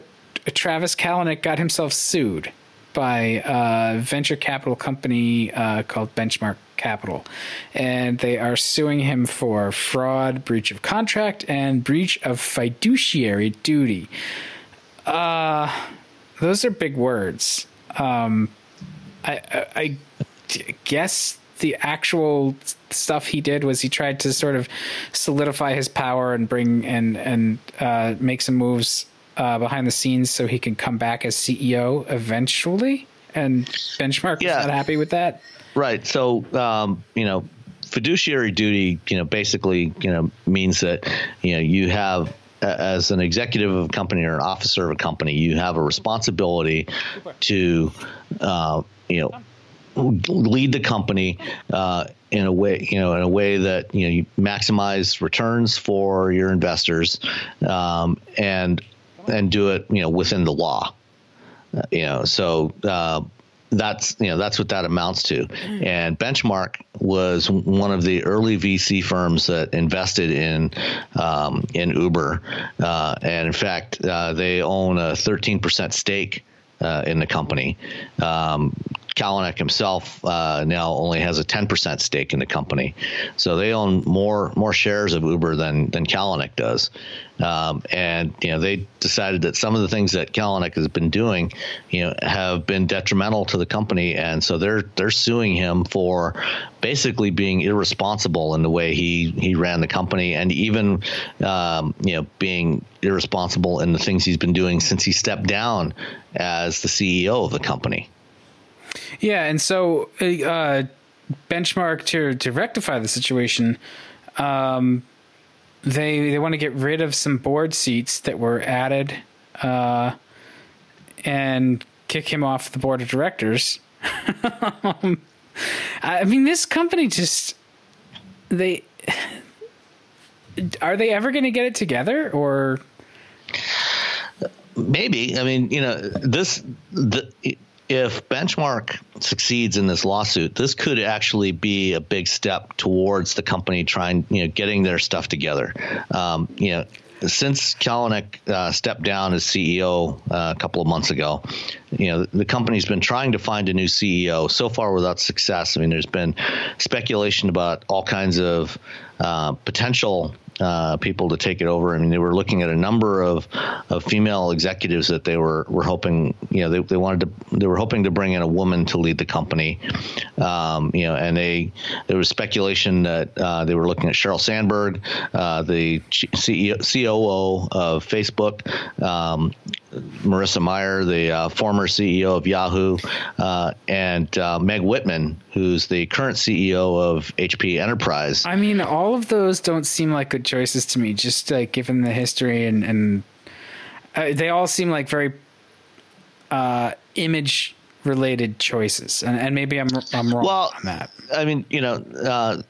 Travis Kalanick got himself sued by a venture capital company uh, called Benchmark Capital, and they are suing him for fraud, breach of contract, and breach of fiduciary duty. Uh, those are big words. Um, I, I, I guess the actual stuff he did was he tried to sort of solidify his power and bring and and uh, make some moves uh, behind the scenes so he can come back as CEO eventually. And Benchmark yeah. not happy with that.
Right. So um, you know, fiduciary duty, you know, basically, you know, means that you know you have as an executive of a company or an officer of a company, you have a responsibility to, uh, you know, lead the company uh, in a way, you know, in a way that you know you maximize returns for your investors, um, and and do it, you know, within the law. Uh, you know, so uh, that's you know that's what that amounts to. And Benchmark was one of the early VC firms that invested in um, in Uber, uh, and in fact, uh, they own a 13% stake uh, in the company. Um, Kalanick himself uh, now only has a 10% stake in the company. So they own more more shares of Uber than than Kalanick does. Um, and you know they decided that some of the things that Kalanick has been doing, you know, have been detrimental to the company, and so they're they're suing him for basically being irresponsible in the way he he ran the company, and even um, you know being irresponsible in the things he's been doing since he stepped down as the CEO of the company.
Yeah, and so uh, benchmark to to rectify the situation. Um, they they want to get rid of some board seats that were added uh, and kick him off the board of directors. um, I mean, this company just they are they ever going to get it together or
maybe i mean you know this the if benchmark succeeds in this lawsuit this could actually be a big step towards the company trying you know getting their stuff together um, you know since Kalanick uh, stepped down as CEO uh, a couple of months ago, you know the company's been trying to find a new CEO. So far, without success. I mean, there's been speculation about all kinds of uh, potential uh, people to take it over. I mean, they were looking at a number of, of female executives that they were, were hoping, you know, they, they wanted to, they were hoping to bring in a woman to lead the company. Um, you know, and they, there was speculation that uh, they were looking at Sheryl Sandberg, uh, the CEO, COO of Facebook, um, Marissa Mayer, the uh, former CEO of Yahoo, uh, and uh, Meg Whitman, who's the current CEO of HP Enterprise.
I mean, all of those don't seem like good choices to me, just like given the history and, and uh, they all seem like very uh, image related choices. And, and, maybe I'm, I'm wrong well, on that.
I mean, you know, uh,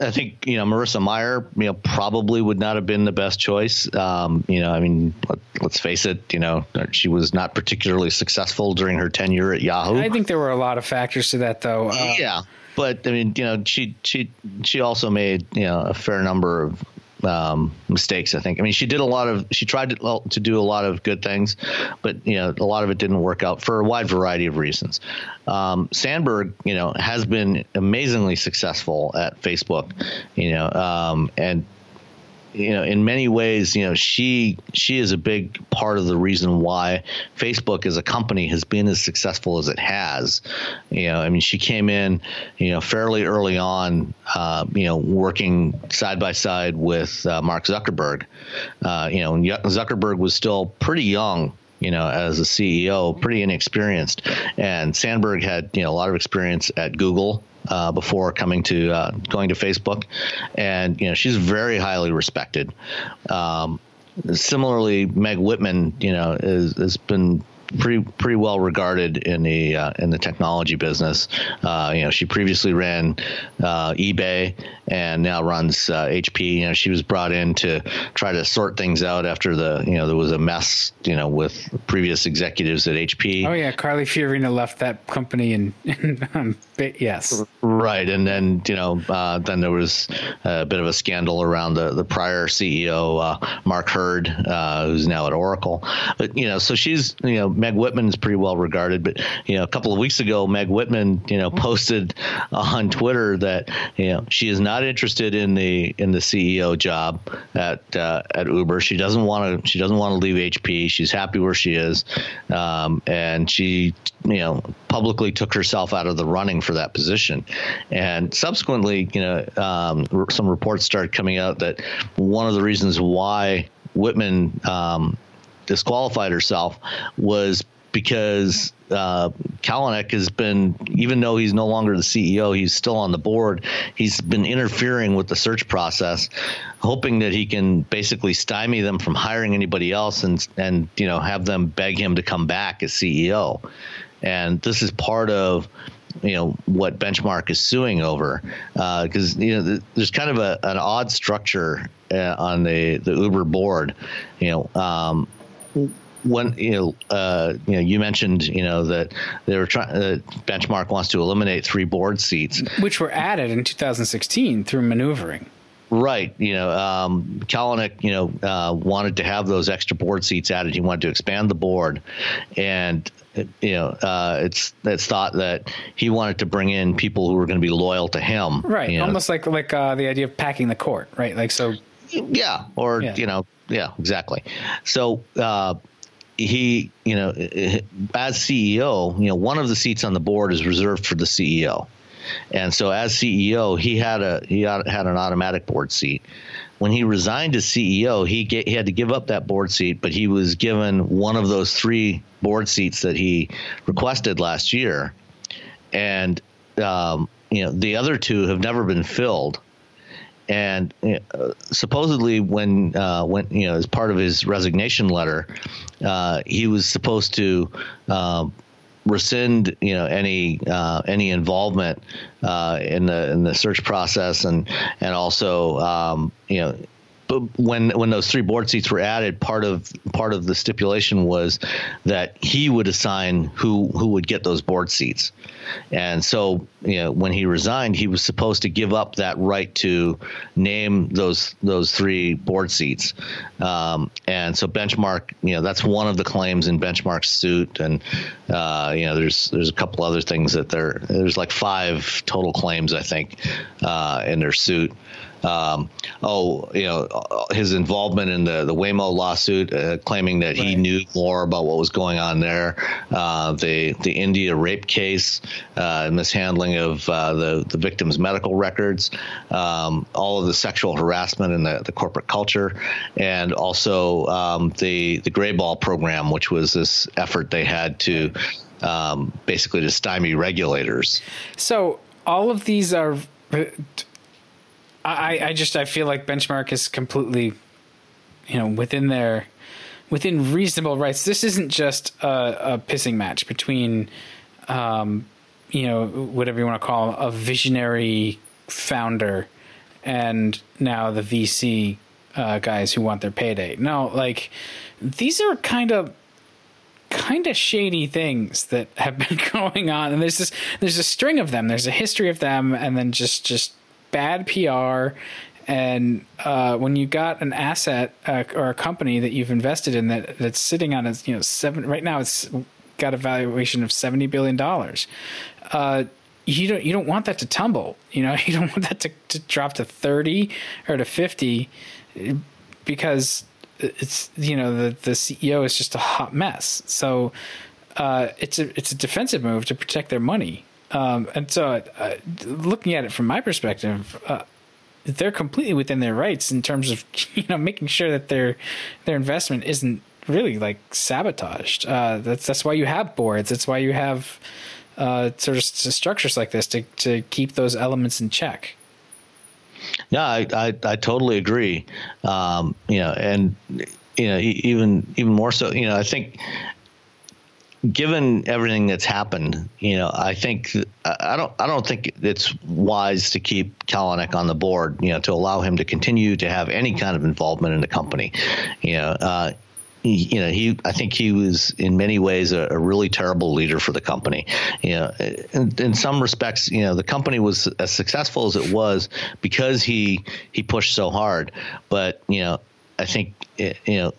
I think you know Marissa Mayer, you know, probably would not have been the best choice. Um, you know, I mean, let, us face it. You know, she was not particularly successful during her tenure at Yahoo.
I think there were a lot of factors to that, though.
Uh, yeah, but I mean, you know, she she she also made you know a fair number of um, mistakes. I think. I mean, she did a lot of. She tried to, to do a lot of good things, but you know, a lot of it didn't work out for a wide variety of reasons. Um, Sandberg, you know, has been amazingly successful at Facebook, you know, um, and you know, in many ways, you know, she she is a big part of the reason why Facebook as a company has been as successful as it has. You know, I mean, she came in, you know, fairly early on, uh, you know, working side by side with uh, Mark Zuckerberg. Uh, you know, Zuckerberg was still pretty young you know, as a CEO, pretty inexperienced. And Sandberg had, you know, a lot of experience at Google uh, before coming to uh, going to Facebook, and you know she's very highly respected. Um, similarly, Meg Whitman, you know, is, has been pretty pretty well regarded in the uh, in the technology business. Uh, you know, she previously ran uh, eBay and now runs HP. Uh, you know, she was brought in to try to sort things out after the you know there was a mess you know with previous executives at HP.
Oh yeah, Carly Fiorina left that company and, and um, yes,
right. And then you know uh, then there was a bit of a scandal around the the prior CEO uh, Mark Hurd, who's now at Oracle. But you know, so she's you know Meg Whitman is pretty well regarded, but you know, a couple of weeks ago, Meg Whitman, you know, posted on Twitter that you know she is not interested in the in the CEO job at uh, at Uber. She doesn't want to. She doesn't want to leave HP. She's happy where she is, um, and she you know publicly took herself out of the running for that position. And subsequently, you know, um, some reports started coming out that one of the reasons why Whitman um, disqualified herself was because uh, Kalanick has been, even though he's no longer the CEO, he's still on the board. He's been interfering with the search process, hoping that he can basically stymie them from hiring anybody else and and you know have them beg him to come back as CEO. And this is part of you know what benchmark is suing over because uh, you know there's kind of a, an odd structure uh, on the the Uber board. You know, um, when you know, uh, you know, you mentioned you know that they were trying. Uh, Benchmark wants to eliminate three board seats,
which were added in 2016 through maneuvering.
Right. You know, um, Kalanick, you know, uh, wanted to have those extra board seats added. He wanted to expand the board, and you know, uh, it's it's thought that he wanted to bring in people who were going to be loyal to him.
Right.
you know.
Almost like like uh, the idea of packing the court, right? Like so.
Yeah, or
Yeah.
you know, yeah, exactly. So uh, he, you know, as CEO, you know, one of the seats on the board is reserved for the CEO, and so as CEO, he had a he had an automatic board seat. When he resigned as CEO, he, ga- he had to give up that board seat, but he was given one of those three board seats that he requested last year, and um, you know the other two have never been filled and uh, supposedly when uh, when you know as part of his resignation letter, uh, he was supposed to um, rescind you know any uh, any involvement uh, in the in the search process and and also um, you know. But when when those three board seats were added, part of part of the stipulation was that he would assign who who would get those board seats, and so you know when he resigned, he was supposed to give up that right to name those those three board seats, um, and so benchmark you know that's one of the claims in benchmark's suit, and uh, you know there's there's a couple other things that there there's like five total claims I think uh, in their suit. Um, oh, you know, his involvement in the the Waymo lawsuit, uh, claiming that he knew more about what was going on there. Uh, the the India rape case, uh, mishandling of uh, the the victim's medical records, um, all of the sexual harassment in the, the corporate culture, and also um, the the Greyball program, which was this effort they had to um, basically to stymie regulators.
So all of these are. I I just I feel like benchmark is completely, you know, within their within reasonable rights. This isn't just a, a pissing match between, um, you know, whatever you want to call a visionary founder and now the VC uh, guys who want their payday. No, like these are kind of kind of shady things that have been going on and there's this there's a string of them there's a history of them and then just just bad PR and uh, when you got an asset uh, or a company that you've invested in that that's sitting on a you know seven right now it's got a valuation of 70 billion dollars uh, you don't you don't want that to tumble you know you don't want that to, to drop to 30 or to 50 because it's you know the the CEO is just a hot mess. So uh, it's a it's a defensive move to protect their money. Um, and so, uh, looking at it from my perspective, uh, they're completely within their rights in terms of you know making sure that their their investment isn't really like sabotaged. Uh, that's that's why you have boards. That's why you have uh, sort of structures like this to to keep those elements in check.
No, I, I, I totally agree. Um, you know, and you know, even even more so, you know, I think given everything that's happened, you know, I think I don't I don't think it's wise to keep Kalanick on the board, you know, to allow him to continue to have any kind of involvement in the company. You know, uh, you know, he I think he was in many ways a, a really terrible leader for the company. You know, in, in some respects, you know, the company was as successful as it was because he he pushed so hard. But you know, I think you know,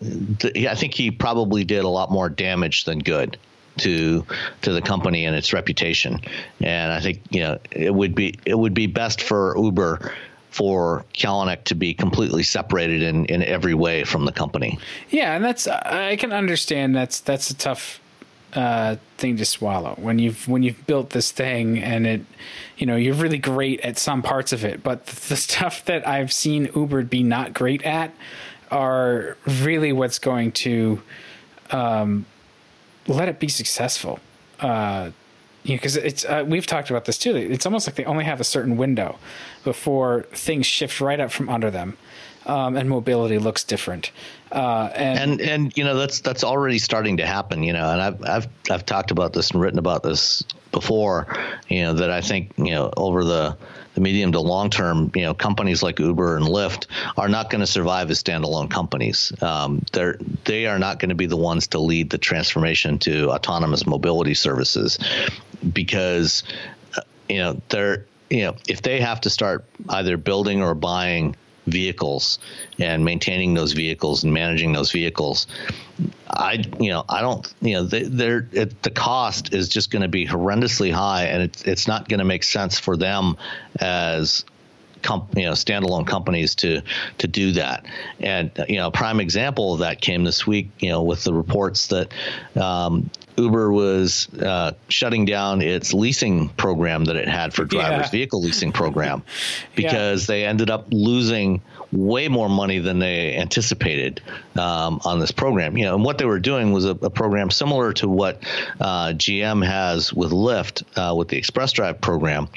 I think he probably did a lot more damage than good to to the company and its reputation. And I think you know it would be it would be best for Uber for Kalanick to be completely separated in, in every way from the company.
Yeah, and that's I can understand that's that's a tough uh, thing to swallow when you've when you've built this thing and it you know you're really great at some parts of it, but the stuff that I've seen Uber be not great at are really what's going to um, let it be successful. Uh, you because it's uh, we've talked about this too. It's almost like they only have a certain window before things shift right up from under them, um, and mobility looks different. Uh, and,
and and you know that's that's already starting to happen you know and I've I've I've talked about this and written about this before you know that I think you know over the the medium to long term you know companies like Uber and Lyft are not going to survive as standalone companies. Um, they're they are not going to be the ones to lead the transformation to autonomous mobility services because uh, you know they're you know if they have to start either building or buying vehicles and maintaining those vehicles and managing those vehicles I you know I don't you know they, they're it, the cost is just going to be horrendously high, and it's it's not going to make sense for them as com- you know standalone companies to to do that. And you know, a prime example of that came this week. You know, with the reports that um, Uber was uh, shutting down its leasing program that it had for drivers, yeah. vehicle leasing program, because yeah. they ended up losing way more money than they anticipated um, on this program. You know, and what they were doing was a, a program similar to what uh, GM has with Lyft uh, with the Express Drive program,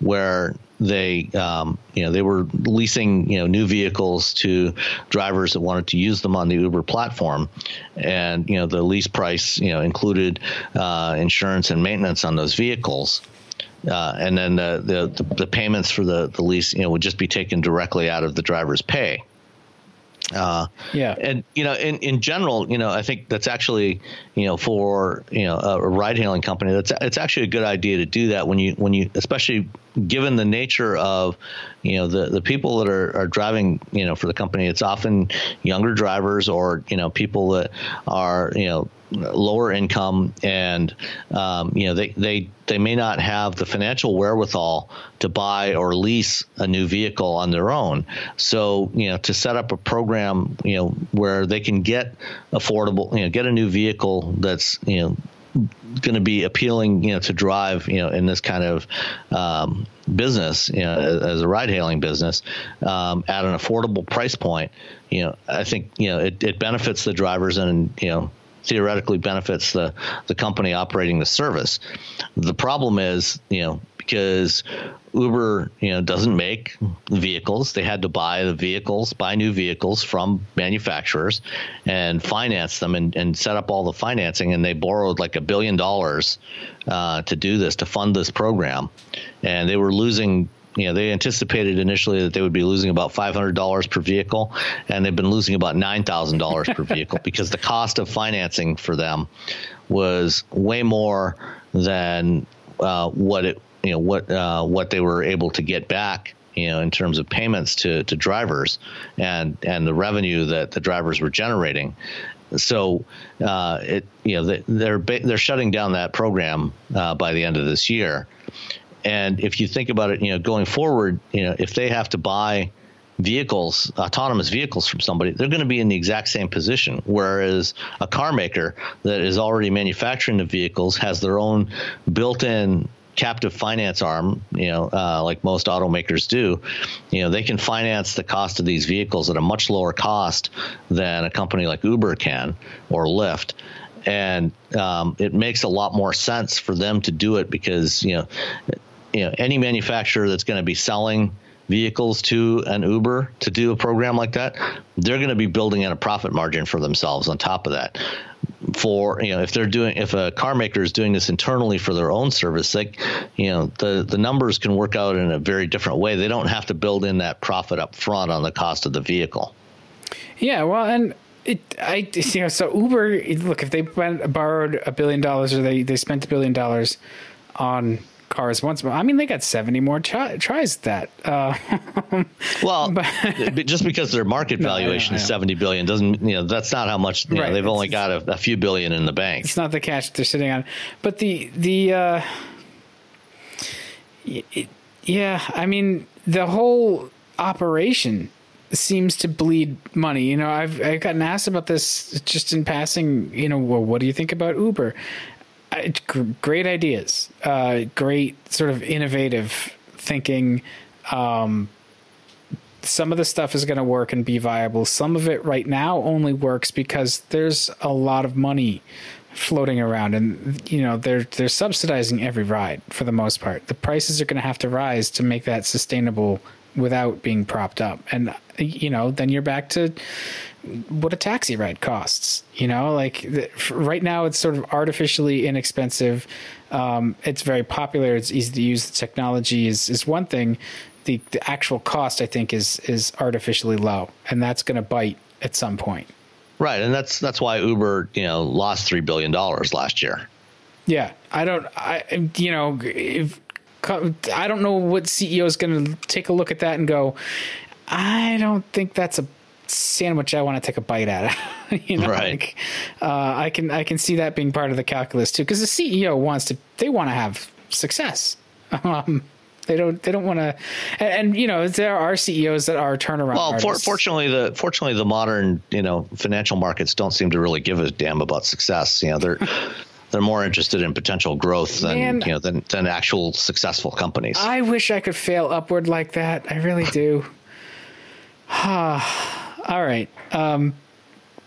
where they um, you know they were leasing you know new vehicles to drivers that wanted to use them on the Uber platform, and you know the lease price you know included uh, insurance and maintenance on those vehicles. Uh, and then the, the, the payments for the, the lease you know would just be taken directly out of the driver's pay. Uh, yeah, and you know, in, in general, you know, I think that's actually, you know, for you know a ride-hailing company, that's it's actually a good idea to do that when you when you, especially given the nature of, you know, the the people that are, are driving, you know, for the company. It's often younger drivers or you know people that are you know lower income and um, you know they, they they may not have the financial wherewithal to buy or lease a new vehicle on their own so you know to set up a program you know where they can get affordable you know get a new vehicle that's you know going to be appealing, you know, to drive, you know, in this kind of um, business, you know, as a ride-hailing business, um, at an affordable price point, you know, I think you know it, it benefits the drivers and you know theoretically benefits the the company operating the service. The problem is, you know, because Uber, you know, doesn't make vehicles. They had to buy the vehicles, buy new vehicles from manufacturers, and finance them and, and set up all the financing. And they borrowed like a billion dollars uh, to do this, to fund this program, and they were losing you know, they anticipated initially that they would be losing about $500 per vehicle, and they've been losing about $9,000 per vehicle because the cost of financing for them was way more than uh, what it, you know, what uh, what they were able to get back you know, in terms of payments to, to drivers and and the revenue that the drivers were generating. So, uh, it you know they, they're they're shutting down that program uh, by the end of this year, and if you think about it, you know, going forward, you know, if they have to buy vehicles, autonomous vehicles from somebody, they're going to be in the exact same position. Whereas a car maker that is already manufacturing the vehicles has their own built-in captive finance arm, you know, uh, like most automakers do, you know, they can finance the cost of these vehicles at a much lower cost than a company like Uber can or Lyft and um, it makes a lot more sense for them to do it because you know you know any manufacturer that's going to be selling vehicles to an Uber to do a program like that, they're going to be building in a profit margin for themselves on top of that. For you know, if they're doing, if a car maker is doing this internally for their own service, like you know, the the numbers can work out in a very different way. They don't have to build in that profit up front on the cost of the vehicle.
Yeah, well, and it, I, you know, so Uber, look, if they borrowed a billion dollars or they, they spent a billion dollars on cars once more. I mean, they got 70 more tries that. Uh,
well, but, just because their market valuation no, is 70 billion doesn't, you know, that's not how much, you right. know, they've only got a, a, few billion in the bank.
It's not the cash they're sitting on. But the, the, uh, it, yeah, I mean, the whole operation seems to bleed money. You know, I've I've gotten asked about this just in passing. You know, well, what do you think about Uber? Great ideas, uh, great sort of innovative thinking. Um, some of the stuff is going to work and be viable. Some of it right now only works because there's a lot of money floating around, and you know they're they're subsidizing every ride for the most part. The prices are going to have to rise to make that sustainable without being propped up, and you know then you're back to what a taxi ride costs. You know, like the, right now it's sort of artificially inexpensive. Um, it's very popular. It's easy to use. The technology is is one thing. The the actual cost, I think, is is artificially low, and that's going to bite at some point.
Right, and that's that's why Uber, you know, lost three billion dollars last year.
Yeah, I don't. I you know if I don't know what CEO is going to take a look at that and go, I don't think that's a sandwich I want to take a bite at. you know,
Right.
like uh, I can I can see that being part of the calculus too, because the CEO wants to they want to have success. Um, they don't they don't want to, and, and you know there are CEOs that are turnaround.
Well, for, fortunately, the fortunately the modern you know financial markets don't seem to really give a damn about success. You know, they're they're more interested in potential growth than
Man.
you know than than actual successful companies.
I wish I could fail upward like that. I really do. All right. Um,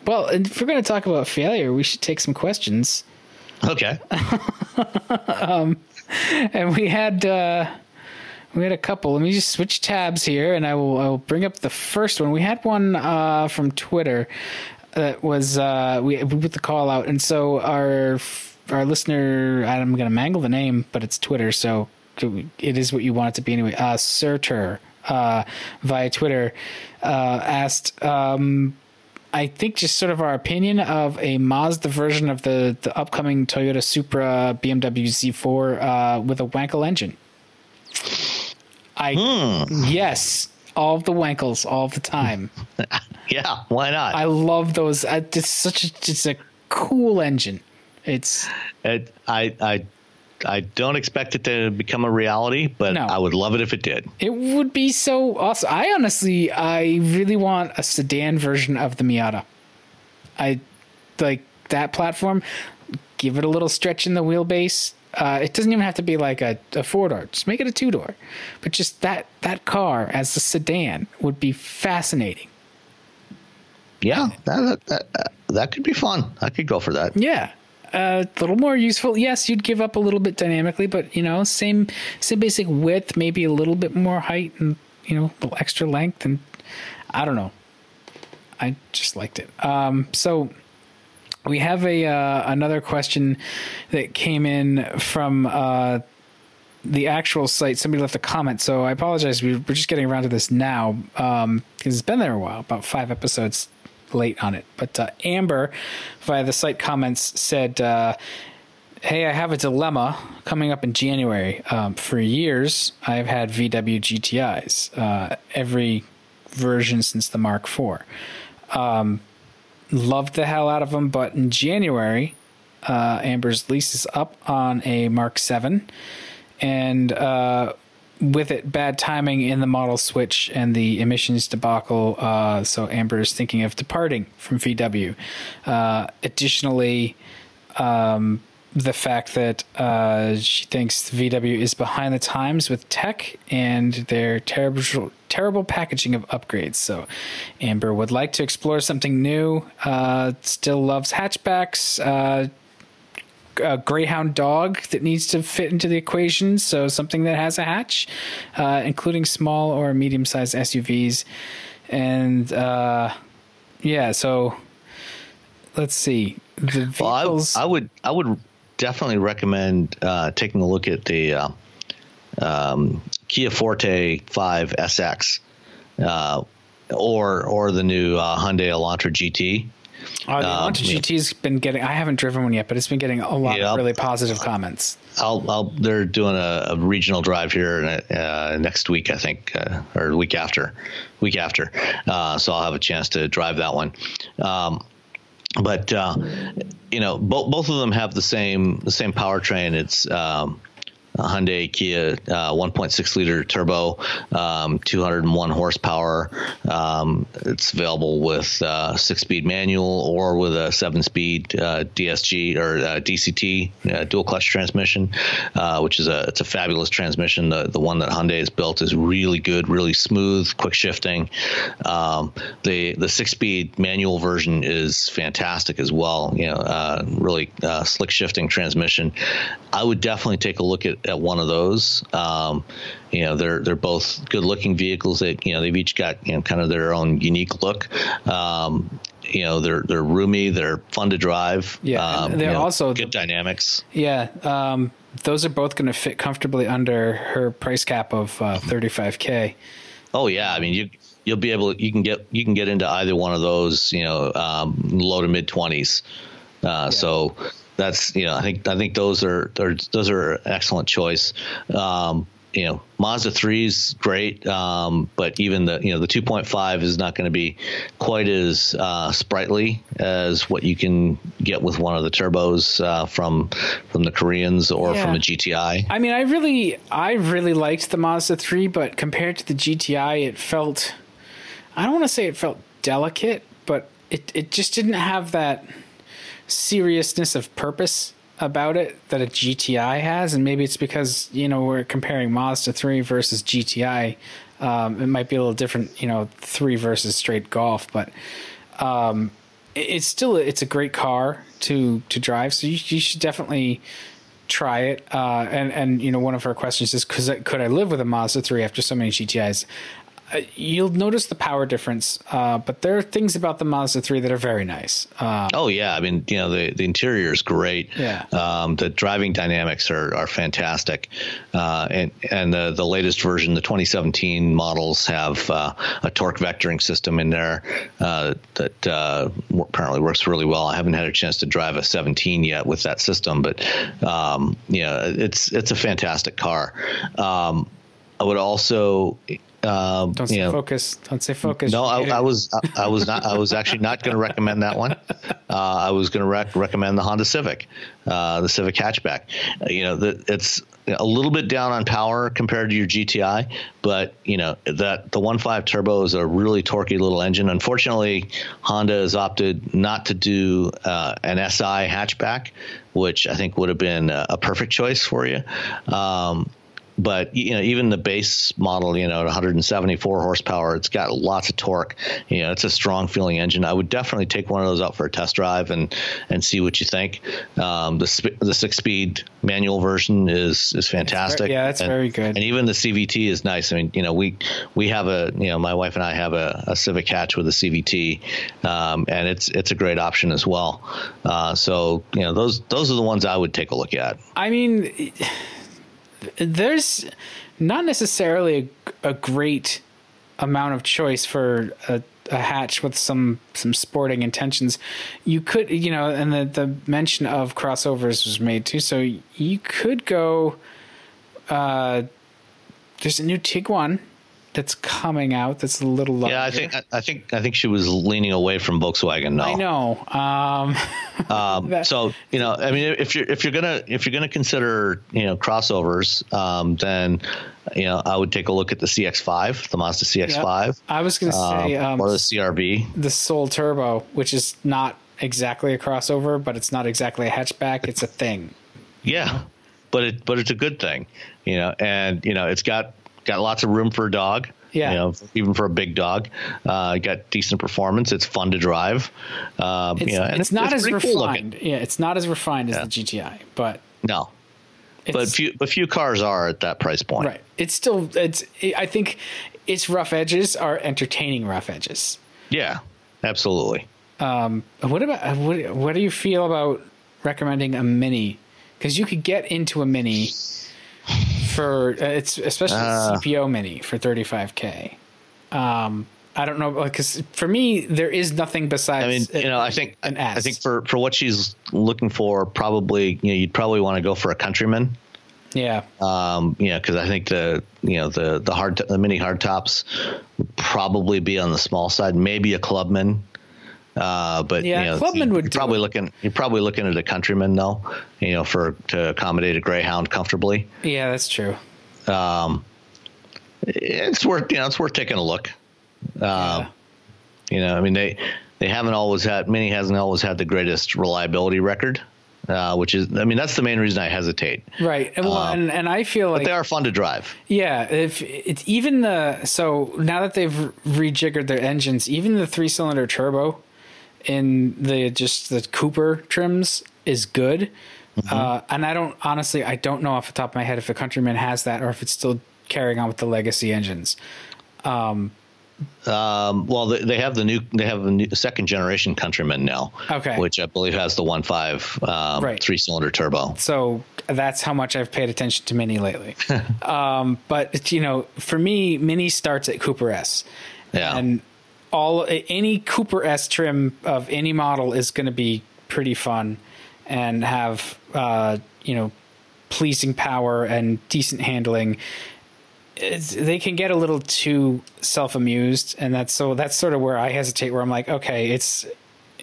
well, if we're going to talk about failure, we should take some questions.
okay.
And we had uh, we had a couple. Let me just switch tabs here, and I will I will bring up the first one. We had one uh, from Twitter that was uh, we we put the call out, and so our our listener I'm going to mangle the name, but it's Twitter, so it is what you want it to be anyway. Uh, Surtur uh, via Twitter uh, asked. Um, I think just sort of our opinion of a Mazda version of the the upcoming Toyota Supra BMW Z4 uh, with a Wankel engine. I yes, all of the Wankels all the time.
Yeah. Why not?
I love those. I, it's such a it's a cool engine. It's
It, I I I don't expect it to become a reality, but
No.
I would love it if it did.
it would be so awesome. I honestly, I really want a sedan version of the Miata. I like that platform. Give it a little stretch in the wheelbase. Uh, it doesn't even have to be like a, a four door. Just make it a two door. But just that that car as a sedan would be fascinating.
Yeah, that that, that, that could be fun. I could go for that.
Yeah. A little more useful. Yes, you'd give up a little bit dynamically, but you know, same same basic width, maybe a little bit more height, and you know, a little extra length, and I don't know. I just liked it. Um, so we have a uh, another question that came in from uh, the actual site. Somebody left a comment, so I apologize. We- We're just getting around to this now because it's been there a while, about five episodes late on it. But uh, Amber, via the site comments, said. Uh, Hey, I have a dilemma coming up in January. Um, for years, I've had VW GTIs, uh, every version since the Mark IV. Um, loved the hell out of them, but in January, uh, Amber's lease is up on a Mark 7, and uh, with it, bad timing in the model switch and the emissions debacle. Uh, so Amber is thinking of departing from VW. Uh, additionally, um, the fact that uh, she thinks VW is behind the times with tech and their terrible terrible packaging of upgrades. So Amber would like to explore something new. Uh, still loves hatchbacks. Uh, a greyhound dog that needs to fit into the equation. So something that has a hatch, uh, including small or medium sized SUVs. And uh, yeah, so let's see. The
Well, I,
vehicles.
I would I would definitely recommend uh, taking a look at the uh, um, Kia Forte 5 SX uh, or or the new uh, Hyundai Elantra GT.
Oh, the
Um.
GT's been getting. I haven't driven one yet, but it's been getting a lot
Yeah.
of really positive comments.
I'll, I'll they're doing a, a regional drive here uh, next week, I think, uh, or week after, week after. Uh, so I'll have a chance to drive that one. Um, but uh, you know, both both of them have the same the same powertrain. It's um, Hyundai Kia uh, 1.6 liter turbo, um, 201 horsepower. Um, it's available with uh, six speed manual or with a seven speed uh, DSG or DCT dual clutch transmission, which is a it's a fabulous transmission. The the one that Hyundai has built is really good, really smooth, quick shifting. Um, the the six speed manual version is fantastic as well. You know, uh, really uh, slick shifting transmission. I would definitely take a look at, at one of those. Um, you know, they're they're both good looking vehicles. That you know they've each got you know kind of their own unique look. Um, you know, they're they're roomy, they're fun to drive.
Yeah,
um,
they're
you know,
also
good dynamics.
Yeah, um, those are both going to fit comfortably under her price cap of uh, 35k.
Oh yeah, I mean you you'll be able you can get you can get into either one of those. You know, um, low to mid twenties. Uh, So that's you know I think I think those are, are those are an excellent choice. Um, you know, Mazda 3 is great, um, but even the you know the 2.5 is not going to be quite as uh, sprightly as what you can get with one of the turbos uh, from from the Koreans or
Yeah.
from a GTI.
I mean, I really, I really liked the Mazda 3, but compared to the GTI, it felt, I don't want to say it felt delicate, but it, it just didn't have that seriousness of purpose about it that a GTI has. And maybe it's because, you know, we're comparing Mazda 3 versus GTI. Um, it might be a little different, you know, 3 versus straight golf, but um, it- it's still it's a great car to to drive. So you, you should definitely try it. Uh, and and you know, one of our questions is, could I, could I live with a Mazda three after so many GTIs? Uh, you'll notice the power difference, uh, but there are things about the Mazda 3 that are very nice. Uh,
Oh yeah, I mean you know the the interior is great.
Yeah.
Um, the driving dynamics are are fantastic, uh, and and the the latest version, the 2017 models have uh, a torque vectoring system in there uh, that uh, apparently works really well. I haven't had a chance to drive a 17 yet with that system, but um, yeah, it's it's a fantastic car. Um, I would also. Um,
don't say
you know,
focus. Don't say focus.
no, I. I was I, I was not I was actually not going to recommend that one. Uh, I was going to rec- recommend the Honda Civic, uh, the Civic hatchback. Uh, you know, the, it's a little bit down on power compared to your GTI, but you know that the 1.5 turbo is a really torquey little engine. Unfortunately, Honda has opted not to do uh, an SI hatchback, which I think would have been a, a perfect choice for you. Um, but you know even the base model you know at 174 horsepower it's got lots of torque. You know it's a strong feeling engine. I would definitely take one of those out for a test drive and and see what you think. Um, the sp- the six speed manual version is is fantastic.
Yeah, it's
and,
very good.
and even the cvt is nice. I mean you know we we have a you know my wife and i have a, a civic hatch with a cvt um, and it's it's a great option as well. Uh, so you know those those are the ones i would take a look at.
I mean, there's not necessarily a, a great amount of choice for a, a hatch with some some sporting intentions. You could, you know, and the the mention of crossovers was made too. So you could go. Uh, there's a new Tiguan that's coming out. That's a little larger.
Yeah, I think I, think I think she was leaning away from Volkswagen. No,
I know. Um,
Um,
That-
so you know, I mean, if you're if you're gonna if you're gonna consider you know crossovers, um, then you know I would take a look at the CX-5, the Mazda CX-5,
I was going to say
um,
um,
or the CRV.
the Soul Turbo, which is not exactly a crossover, but it's not exactly a hatchback. It's a thing.
Yeah, but it but it's a good thing, you know, and you know it's got got lots of room for a dog.
Yeah.
You know, even for a big dog, uh, got decent performance. It's fun to drive. Um,
It's,
you know, and
it's not as
pretty cool
refined. yeah, it's not as refined
Yeah.
as the GTI, but
No,
it's
but few but few cars are at that price point.
right. It's still it's. I think its rough edges are entertaining rough edges.
Yeah, absolutely.
What about what? What do you feel about recommending a mini? Because you could get into a mini for uh, it's especially
Uh.
CPO mini for thirty five k. Um, I don't know because for me there is nothing besides.
I mean, you know, I think
an
I
S.
think for for what she's looking for, probably you know, you'd probably want to go for a Countryman.
yeah,
Um, you know, because I think the you know the the hard the mini hardtops would probably be on the small side, maybe a Clubman. Uh, but
Yeah,
you know,
Clubman
you-
would
probably
it.
looking you're probably looking at a Countryman though, you know, for to accommodate a Greyhound comfortably.
yeah, that's true.
Um, it's worth you know it's worth taking a look. Um,
Yeah.
You know, I mean they they haven't always had Mini hasn't always had the greatest reliability record, uh, which is I mean that's the main reason I hesitate.
Right. And, well, and, and I feel
But
like
they are fun to drive.
Yeah, if it's even the so now that they've rejiggered their engines, even the three cylinder turbo in the just the Cooper trims is good. Uh, and I don't honestly, I don't know off the top of my head if a Countryman has that or if it's still carrying on with the legacy engines.
Um, well, they, they have the new they have a new second generation Countryman now,
Okay.
which I believe has the one five um,
Right.
three cylinder turbo.
So that's how much I've paid attention to Mini lately. um, but you know, for me, Mini starts at Cooper S.
Yeah.
And all any Cooper S trim of any model is going to be pretty fun and have uh, you know pleasing power and decent handling. it's, they can get a little too self-amused, and that's so that's sort of where I hesitate. Where I'm like, okay, it's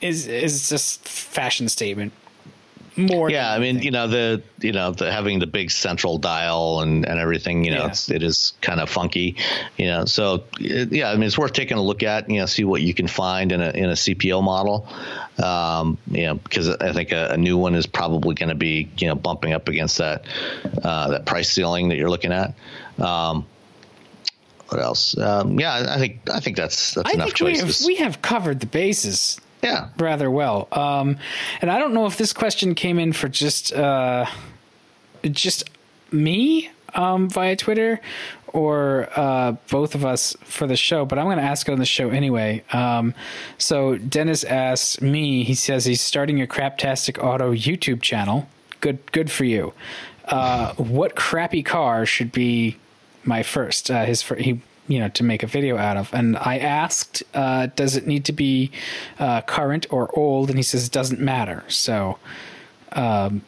is is just fashion statement more.
Yeah, I mean, you know the you know the having the big central dial and and everything. You know,
Yeah.
it's it is kind of funky. You know, so it- yeah, I mean, it's worth taking a look at. You know, see what you can find in a in a CPO model. Um, you know, because I think a, a new one is probably going to be you know bumping up against that uh, that price ceiling that you're looking at. Um, what else? Um, yeah, I think I think that's that's
I
enough
think we have, we have covered the bases
yeah,
rather well. Um, and I don't know if this question came in for just uh, just me um, via Twitter or uh, both of us for the show, but I'm going to ask it on the show anyway. Um, so Dennis asked me. He says he's starting a Craptastic Auto YouTube channel. Good, good for you. Uh, what crappy car should be my first? Uh, his fir- he you know to make a video out of and i asked uh, does it need to be uh, current or old and he says it doesn't matter so um,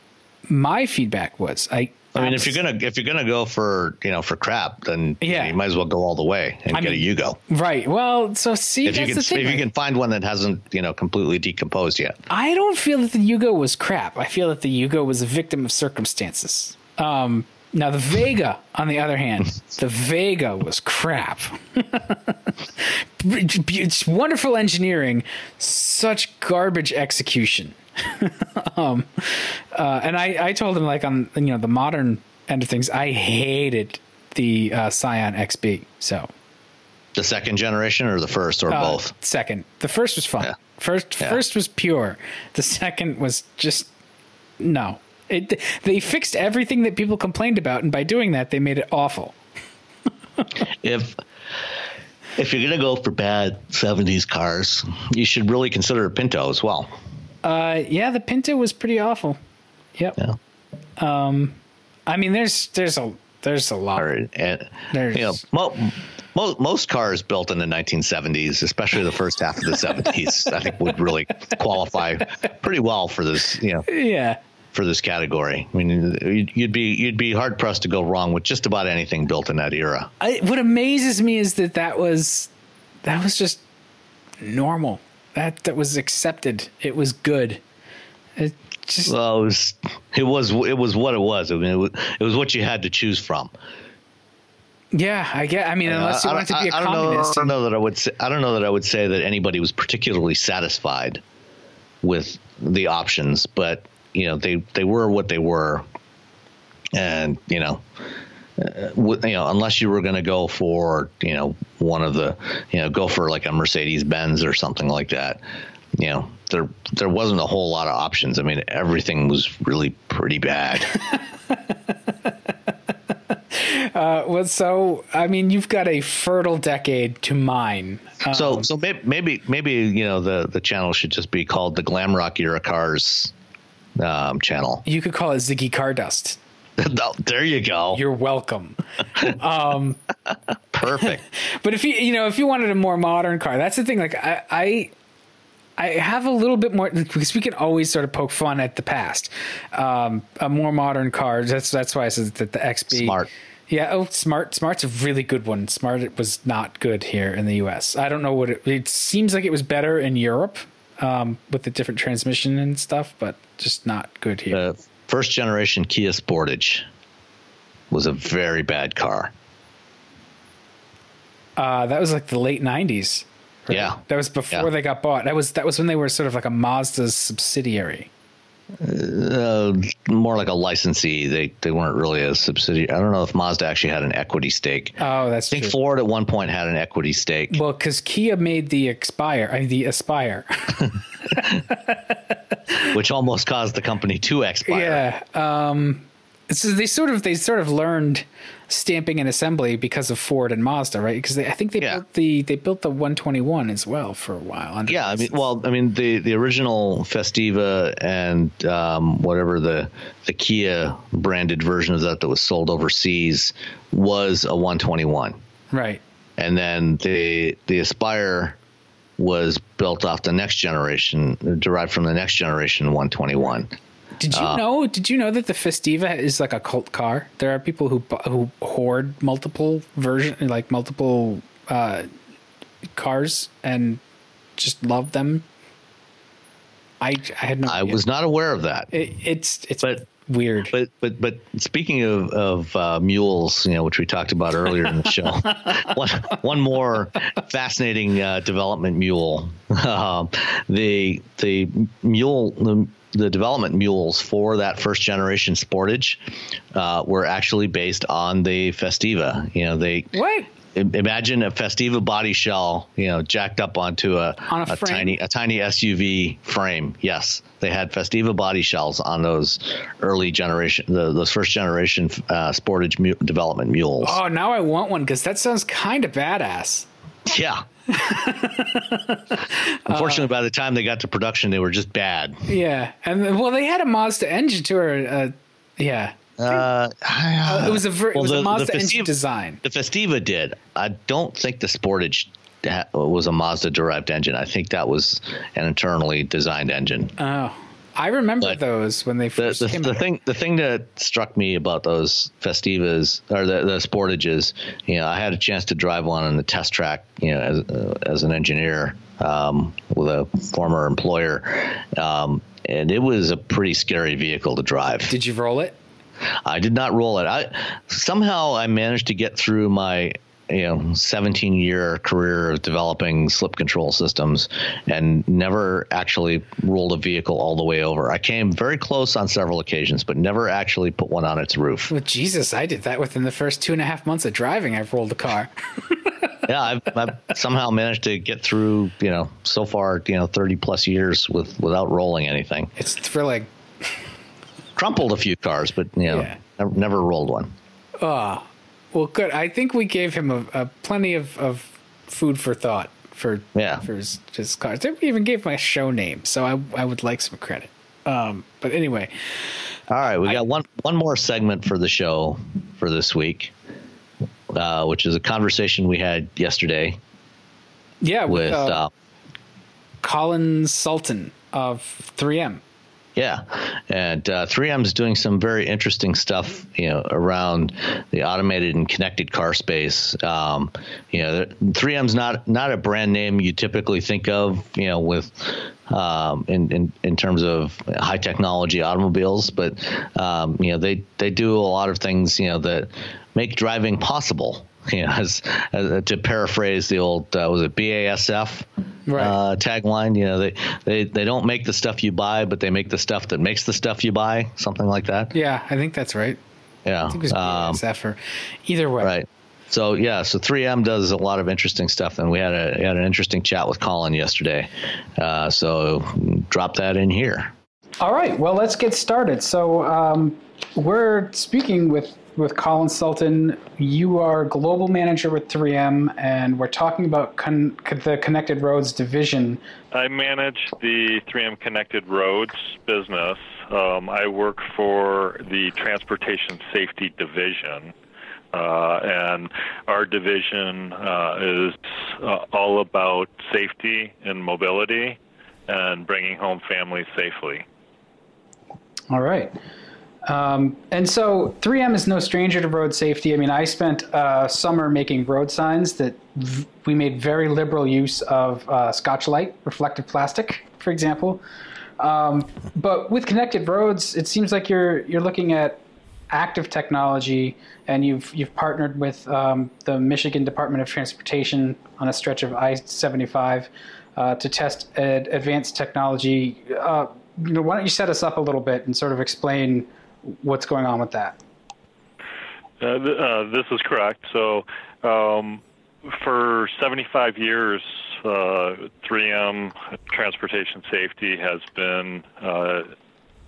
my feedback was i
I mean, if you're gonna if you're gonna go for you know for crap, then you
Yeah.
you might as well go all the way and
I
get
mean,
a Yugo.
right well so see
If you can
the thing
if you can find one that hasn't you know completely decomposed yet.
I don't feel that the Yugo was crap. I feel that the Yugo was a victim of circumstances. Um, now the Vega, on the other hand, the Vega was crap. it's wonderful engineering, such garbage execution. um, uh, and I, I told him like on you know the modern end of things, I hated the uh, Scion XB. So
The second generation or the first or
uh,
both.
Second, the first was fun.
Yeah.
First,
Yeah.
first was pure. The second was just no. It, they fixed everything that people complained about, and by doing that, they made it awful.
If if you're gonna go for bad '70s cars, you should really consider a Pinto as well.
Uh, yeah, the Pinto was pretty awful. Yep.
Yeah.
I mean, there's there's a there's a lot.
And,
There's-
you know, mo- mo- most cars built in the 1970s, especially the first half of the 70s, I think would really qualify pretty well for this. You know,
Yeah.
For this category. I mean, you'd- be you'd be hard pressed to go wrong with just about anything built in that era.
I, what amazes me is that that was that was just normal. That that was accepted. It was good. It just
Well, it was it was it was what it was. I mean, it was, it was what you had to choose from.
yeah. I get. I mean, unless you
I,
wanted to be a
I- I don't know, I don't know that I would say I don't know that I would say that anybody was particularly satisfied with the options, but you know they they were what they were, and you know. Uh, you know, unless you were going to go for, you know, one of the, you know, go for like a Mercedes Benz or something like that, you know, there there wasn't a whole lot of options. I mean, everything was really pretty bad.
Well, so I mean, you've got a fertile decade to mine. Um,
So so maybe maybe maybe you know the the channel should just be called the Glam Rock Era Cars um, channel.
you could call it Ziggy Cardust.
Oh, there you go.
You're welcome.
Um, Perfect.
But if you you know if you wanted a more modern car, that's the thing. Like I I, I have a little bit more because we can always sort of poke fun at the past. Um, a more modern car. That's that's why I said that the XB.
Smart.
Yeah. Oh, smart. Smart's a really good one. Smart it was not good here in the U.S. I don't know what it. It seems like it was better in Europe um, with the different transmission and stuff, but just not good here.
The first generation Kia Sportage was a very bad car.
Uh, that was like the late '90s. right?
Yeah.
that was before
Yeah.
they got bought. That was that was when they were sort of like a Mazda's subsidiary.
Uh, more like a licensee. They they weren't really a subsidiary. I don't know if Mazda actually had an equity stake.
Oh, that's
I think
true.
Ford at one point had an equity stake.
Well, because Kia made the Expire, I mean, the Aspire.
which almost caused the company to expire.
yeah. Um, so they sort of they sort of learned stamping and assembly because of Ford and Mazda, right? Because I think they
Yeah.
built the they built the 121 as well for a while.
Yeah, I mean, well, I mean, the the original Festiva and um, whatever the the Kia branded version of that that was sold overseas was a 121,
right.
and then the the Aspire was built off the next generation, derived from the next generation 121.
Did you uh, know? Did you know that the Festiva is like a cult car? There are people who who hoard multiple version, like multiple uh, cars, and just love them. I I had no.
I was not aware of that.
It, it's it's but weird.
But but but speaking of of uh, mules, you know, which we talked about earlier in the show, one one more fascinating uh, development mule. Uh, the the mule the the development mules for that first generation Sportage uh, were actually based on the Festiva. You know, they
what?
imagine a Festiva body shell, you know, jacked up onto a,
on a,
a tiny a tiny SUV frame. Yes, they had Festiva body shells on those early generation, the, those first generation uh, Sportage mu- development mules.
Oh, now I want one because that sounds kind of badass.
Yeah. Unfortunately, uh, by the time they got to production, they were just bad.
Yeah, and well, they had a Mazda engine to her. Uh, yeah, uh, uh, it was a ver- well, it was the, a Mazda Festiva, engine design.
The Festiva did. I don't think the Sportage was a Mazda derived engine. I think that was an internally designed engine.
Oh, I remember but those when they first
the, the,
came.
The out. thing, the thing that struck me about those Festivas or the, the Sportages, you know, I had a chance to drive one on the test track, you know, as uh, as an engineer um, with a former employer, um, and it was a pretty scary vehicle to drive.
Did you roll it?
I did not roll it. I somehow I managed to get through my you know 17 year career of developing slip control systems and never actually rolled a vehicle all the way over. I came very close on several occasions but never actually put one on its roof.
Well jesus i did that within the first two and a half months of driving i've rolled a car.
Yeah I've, I've, somehow managed to get through you know so far you know 30 plus years with without rolling anything.
It's thrilling
crumpled a few cars, but you know, yeah. never, never, rolled one.
Ah, well, good. I think we gave him a, a plenty of, of food for thought for
yeah
for his, his cars. They even gave my show name, so I I would like some credit. Um, but anyway,
all right, we I, got one one more segment for the show for this week, uh, which is a conversation we had yesterday.
Yeah,
with uh, uh,
Colin Sultan of 3M.
Yeah, and uh, 3M is doing some very interesting stuff, you know, around the automated and connected car space. Um, you know, 3M's not not a brand name you typically think of, you know, with um, in, in in terms of high technology automobiles, but um, you know they they do a lot of things, you know, that make driving possible. You know, as, as to paraphrase the old uh, was it BASF right. uh, tagline. You know, they, they they don't make the stuff you buy, but they make the stuff that makes the stuff you buy. Something like that.
Yeah, I think that's right.
Yeah, I think it was
BASF um, or either way.
Right. So yeah, so 3M does a lot of interesting stuff, and we had a had an interesting chat with Colin yesterday. Uh, so drop that in here.
All right. Well, let's get started. So um, we're speaking with with Colin Sultan. You are global manager with 3M, and we're talking about con- the Connected Roads division.
I manage the 3M Connected Roads business. Um, I work for the Transportation Safety Division. Uh, and our division uh, is uh, all about safety and mobility and bringing home families safely.
All right. Um, and so 3M is no stranger to road safety. I mean, I spent uh, summer making road signs that v- we made very liberal use of uh, Scotchlite, reflective plastic, for example. Um, but with connected roads, it seems like you're you're looking at active technology, and you've you've partnered with um, the Michigan Department of Transportation on a stretch of I-75 uh, to test ad- advanced technology. Uh, you know, why don't you set us up a little bit and sort of explain what's going on with that?
Uh, th- uh, this is correct. So, um, for 75 years, uh, 3M Transportation Safety has been uh,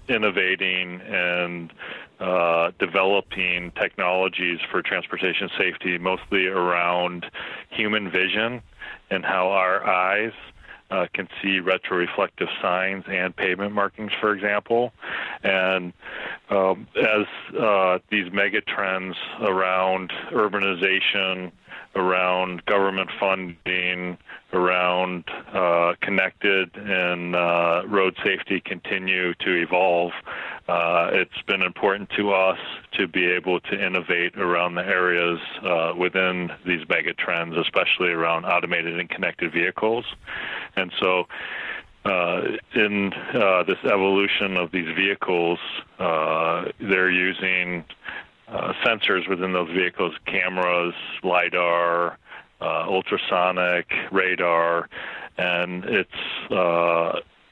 innovating and uh, developing technologies for transportation safety, mostly around human vision and how our eyes uh, can see retroreflective signs and pavement markings, for example. And um, as uh, these mega trends around urbanization, around government funding, around uh, connected and uh, road safety continue to evolve, uh, it's been important to us to be able to innovate around the areas uh, within these mega trends, especially around automated and connected vehicles. And so, uh, in uh, this evolution of these vehicles, they're using sensors within those vehicles, cameras, lidar, ultrasonic, radar, and it's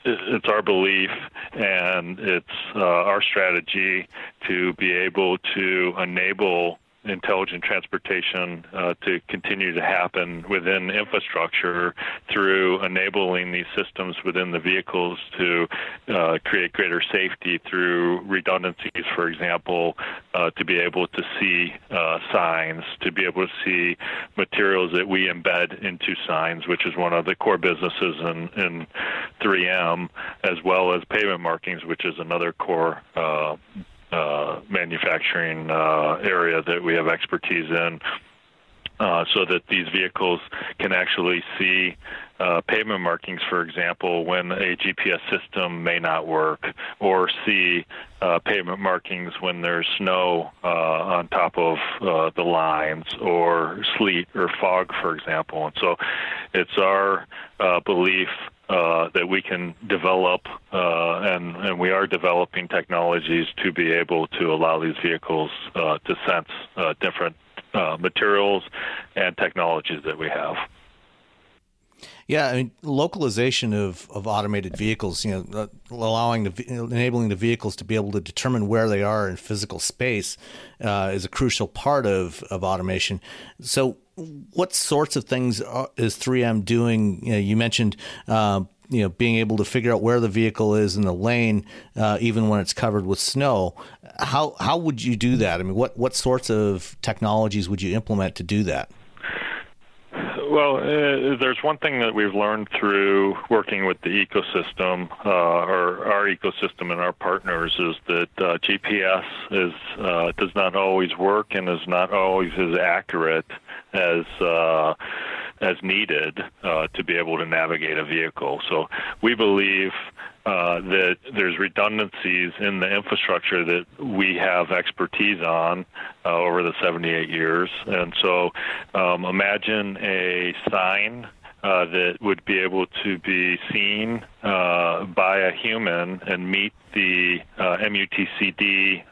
it's our belief and it's uh, our strategy to be able to enable intelligent transportation uh, to continue to happen within infrastructure through enabling these systems within the vehicles to uh, create greater safety through redundancies, for example, uh, to be able to see uh, signs, to be able to see materials that we embed into signs, which is one of the core businesses in, in 3M, as well as pavement markings, which is another core uh, uh, manufacturing uh, area that we have expertise in. Uh, so that these vehicles can actually see uh, pavement markings, for example, when a GPS system may not work, or see uh, pavement markings when there's snow uh, on top of the lines, or sleet or fog, for example. And so it's our belief uh, that we can develop, uh, and, and we are developing technologies to be able to allow these vehicles uh, to sense uh, different uh, materials and technologies that we have.
Yeah, I mean, localization of, of automated vehicles, you know, allowing the enabling the vehicles to be able to determine where they are in physical space uh, is a crucial part of, of automation. So, what sorts of things is 3M doing? You, know, you mentioned. Uh, you know, being able to figure out where the vehicle is in the lane, uh, even when it's covered with snow. How how would you do that? I mean, what what sorts of technologies would you implement to do that?
Well, uh, there's one thing that we've learned through working with the ecosystem, uh, or our ecosystem and our partners, is that uh, GPS is uh, does not always work and is not always as accurate as uh, as needed uh, to be able to navigate a vehicle. So we believe uh, that there's redundancies in the infrastructure that we have expertise on uh, over the 78 years. And so um, imagine a sign uh, that would be able to be seen uh, by a human and meet the uh, MUTCD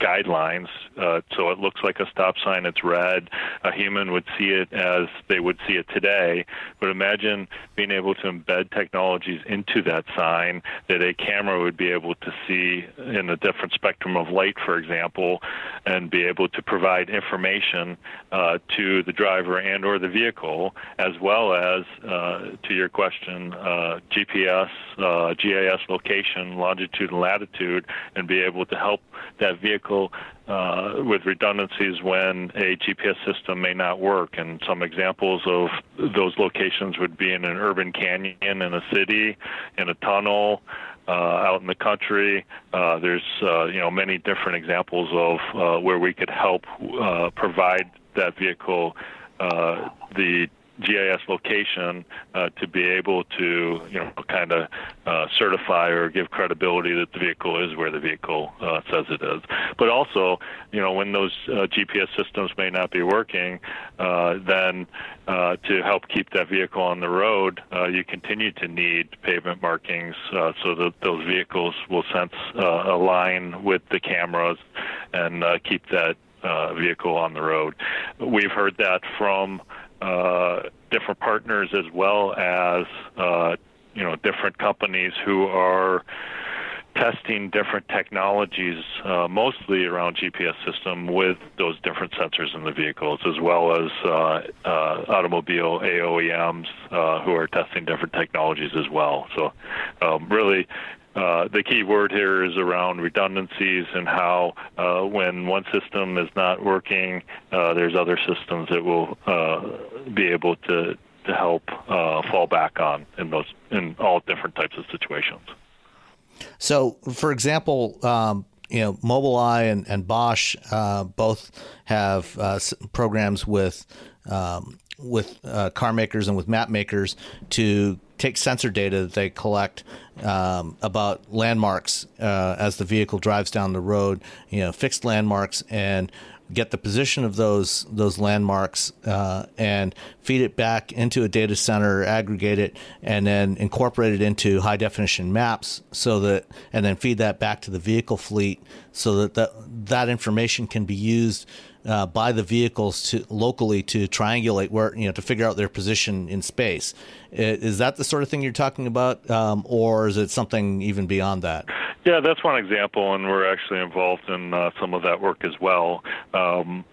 guidelines. Uh, so it looks like a stop sign. It's red. A human would see it as they would see it today. But imagine being able to embed technologies into that sign that a camera would be able to see in a different spectrum of light, for example, and be able to provide information uh, to the driver and or the vehicle, as well as uh, to your question, uh, GPS, uh, GIS location, longitude and latitude, and be able to help that vehicle uh, with redundancies when a GPS system may not work. And some examples of those locations would be in an urban canyon in a city, in a tunnel, uh, out in the country. Uh, there's uh, you know many different examples of uh, where we could help uh, provide that vehicle the GIS location uh, to be able to, you know, kind of uh, certify or give credibility that the vehicle is where the vehicle uh, says it is. But also, you know, when those uh, GPS systems may not be working, uh, then uh, to help keep that vehicle on the road, you continue to need pavement markings so that those vehicles will sense align with the cameras and keep that vehicle on the road. We've heard that from uh, different partners as well as uh, you know different companies who are testing different technologies, uh, mostly around GPS system, with those different sensors in the vehicles, as well as uh, uh, automobile AOEMs uh, who are testing different technologies as well. So, um, really, uh, the key word here is around redundancies and how uh, when one system is not working, uh, there's other systems that will uh, be able to to help uh, fall back on in those in all different types of situations.
So, for example, um, you know, Mobileye and, and Bosch both have programs with um, with car makers and with map makers to
take sensor data that they collect um, about landmarks uh, as the vehicle drives down the road, you know, fixed landmarks, and get the position of those those landmarks uh, and feed it back into a data center, aggregate it, and then incorporate it into high definition maps, so that and then feed that back to the vehicle fleet, so that that, that information can be used uh, by the vehicles to locally to triangulate where you know to figure out their position in space. Is that the sort of thing you're talking about, um, or is it something even beyond that?
Yeah, that's one example, and we're actually involved in uh, some of that work as well. Um,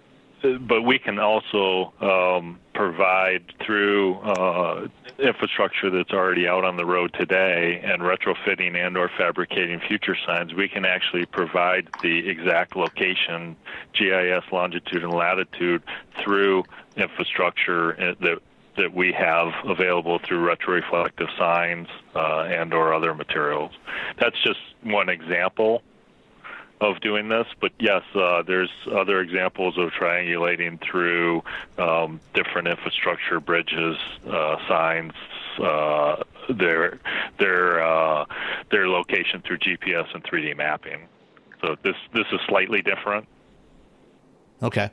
but we can also um, provide through uh, infrastructure that's already out on the road today and retrofitting and or fabricating future signs we can actually provide the exact location gis longitude and latitude through infrastructure uh, that that we have available through retroreflective signs uh, and or other materials. That's just one example of doing this. But yes, uh, there's other examples of triangulating through um, different infrastructure, bridges, uh, signs, uh, their their uh, their location through GPS and 3D mapping. So this this is slightly different.
Okay,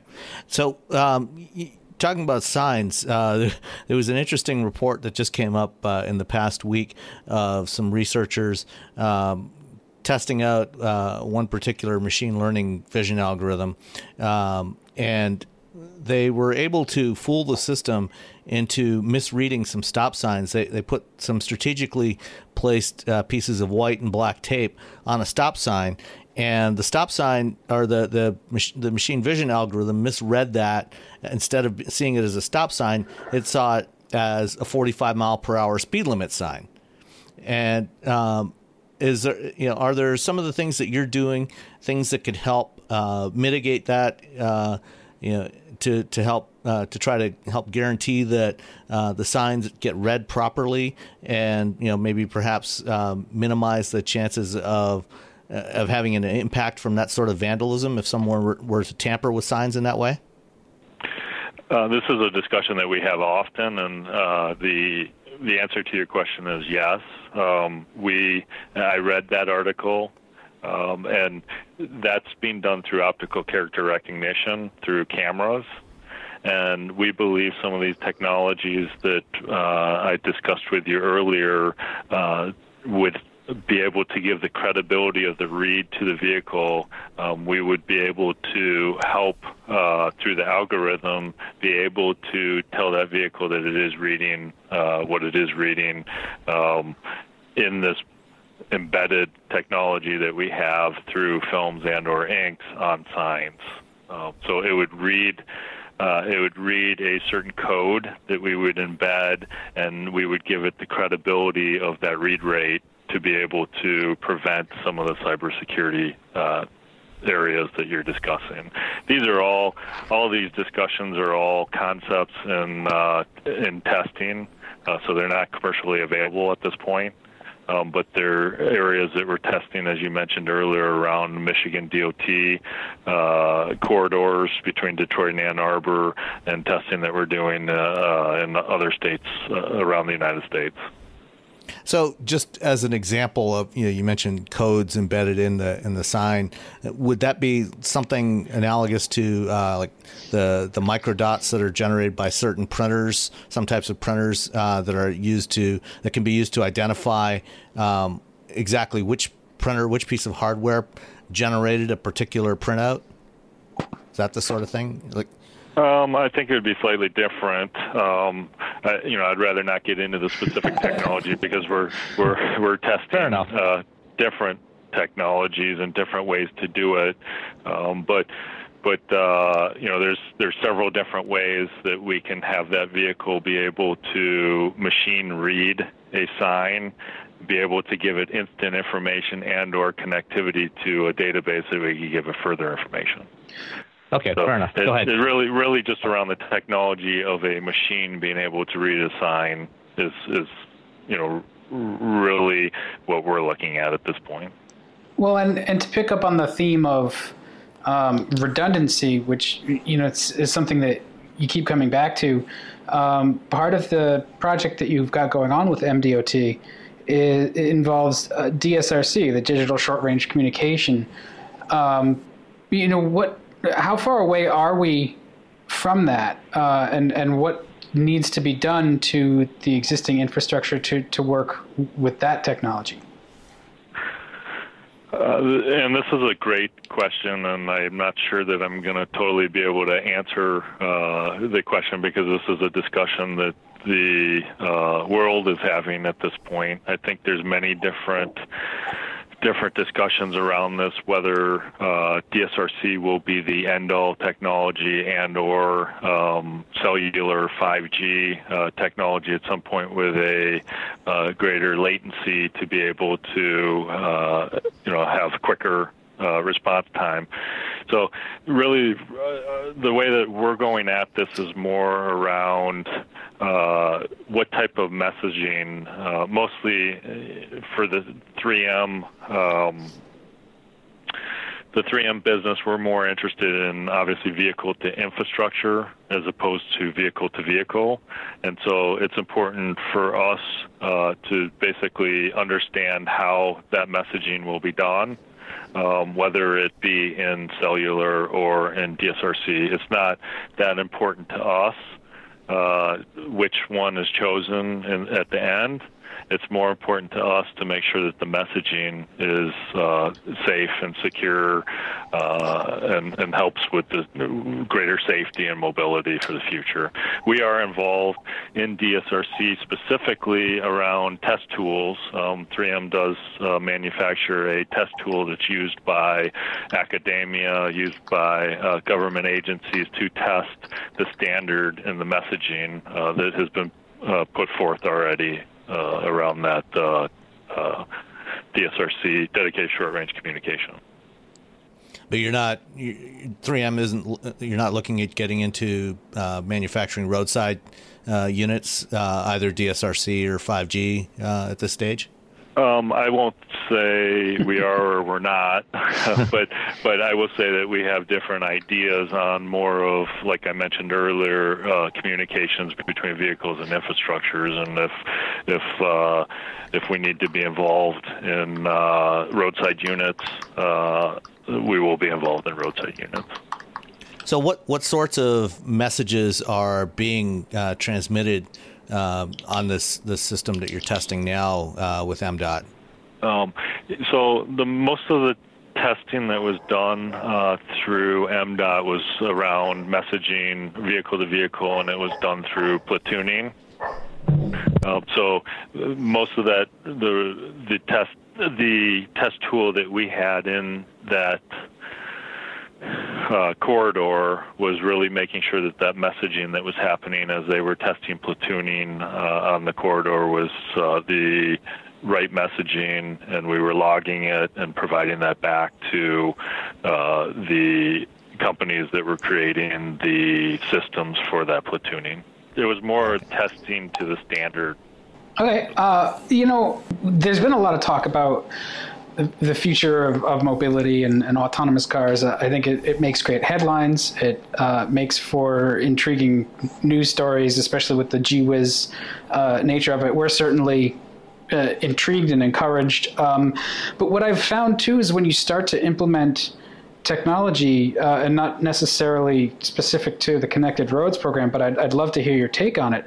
so. Um, talking about signs, uh, there was an interesting report that just came up uh, in the past week of some researchers um, testing out uh, one particular machine learning vision algorithm, um, and they were able to fool the system into misreading some stop signs. They, they put some strategically placed uh, pieces of white and black tape on a stop sign, and the stop sign or the the the machine vision algorithm misread that instead of seeing it as a stop sign, it saw it as a 45 mile per hour speed limit sign, and um, is there you know are there some of the things that you're doing things that could help uh, mitigate that uh, you know to to help uh, to try to help guarantee that uh, the signs get read properly and you know maybe perhaps um, minimize the chances of uh, of having an impact from that sort of vandalism if someone were, were to tamper with signs in that way
uh, this is a discussion that we have often and the the answer to your question is yes. Um, we I read that article, um, and that's being done through optical character recognition through cameras. And we believe some of these technologies that uh, I discussed with you earlier uh, would be able to give the credibility of the read to the vehicle, um, we would be able to help uh, through the algorithm be able to tell that vehicle that it is reading uh, what it is reading um, in this embedded technology that we have through films and or inks on signs. Uh, so it would read. Uh, it would read a certain code that we would embed, and we would give it the credibility of that read rate to be able to prevent some of the cybersecurity uh, areas that you're discussing. These are all all these discussions are all concepts in uh, in testing, uh, so they're not commercially available at this point. Um, but they're areas that we're testing, as you mentioned earlier, around Michigan DOT uh, corridors between Detroit and Ann Arbor, and testing that we're doing uh, uh in other states uh, around the United States.
So, just as an example of you know, you mentioned codes embedded in the in the sign. Would that be something analogous to uh, like the the microdots that are generated by certain printers, some types of printers uh, that are used to that can be used to identify um, exactly which printer, which piece of hardware generated a particular printout? Is that the sort of thing? Like,
um, I think it would be slightly different. Um, I, you know, I'd rather not get into the specific technology because we're we're we're testing uh, different technologies and different ways to do it. Um, but but uh, you know, there's there's several different ways that we can have that vehicle be able to machine read a sign be able to give it instant information and or connectivity to a database that we can give it further information.
Okay, so fair enough. Go ahead.
It's really, really just around the technology of a machine being able to read a sign is, is, you know, really what we're looking at at this point.
Well, and and to pick up on the theme of um, redundancy, which you know it's, is something that you keep coming back to. Um, part of the project that you've got going on with MDOT is, involves uh, DSRC, the Digital Short Range Communication. Um, you know what? How far away are we from that, uh, and and what needs to be done to the existing infrastructure to to work with that technology?
Uh, and this is a great question, and I'm not sure that I'm going to totally be able to answer uh, the question because this is a discussion that the uh, world is having at this point. I think there's many different different discussions around this, whether uh, DSRC will be the end-all technology and/or um, cellular 5G uh, technology at some point with a uh, greater latency to be able to, uh, you know, have quicker uh, response time. So, really, uh, the way that we're going at this is more around uh, what type of messaging, uh, mostly uh, for the 3M. Um, the 3M business, we're more interested in obviously vehicle to infrastructure as opposed to vehicle to vehicle. And so it's important for us uh, to basically understand how that messaging will be done um, whether it be in cellular or in DSRC. It's not that important to us uh, which one is chosen in, at the end it's more important to us to make sure that the messaging is uh, safe and secure uh, and, and, helps with the greater safety and mobility for the future. We are involved in DSRC specifically around test tools. Um, 3M does uh, manufacture a test tool that's used by academia, used by uh, government agencies to test the standard and the messaging uh, that has been uh, put forth already Uh, around that uh, uh, DSRC, dedicated short range communication.
But you're not, 3M isn't, you're not looking at getting into uh, manufacturing roadside uh, units, either DSRC or 5G at this stage?
Um, I won't say we are or we're not, but but I will say that we have different ideas on more of, like I mentioned earlier, uh, communications between vehicles and infrastructures, and if if uh, if we need to be involved in uh, roadside units, uh, we will be involved in roadside units.
So, what what sorts of messages are being uh, transmitted? Uh, on this this system that you're testing now uh, with MDOT?
Um, so the most of the testing that was done uh, through MDOT was around messaging vehicle to vehicle, and it was done through platooning. Uh, so most of that the the test the test tool that we had in that uh, corridor was really making sure that that messaging that was happening as they were testing platooning uh, on the corridor was uh, the right messaging, and we were logging it and providing that back to uh, the companies that were creating the systems for that platooning. It was more testing to the standard.
Okay, uh, you know, there's been a lot of talk about the future of, of mobility and, and, autonomous cars, uh, I think it, it, makes great headlines. It uh, makes for intriguing news stories, especially with the gee whiz uh, nature of it. We're certainly uh, intrigued and encouraged. Um, but what I've found too is when you start to implement technology, uh, and not necessarily specific to the Connected Roads program, but I'd, I'd love to hear your take on it.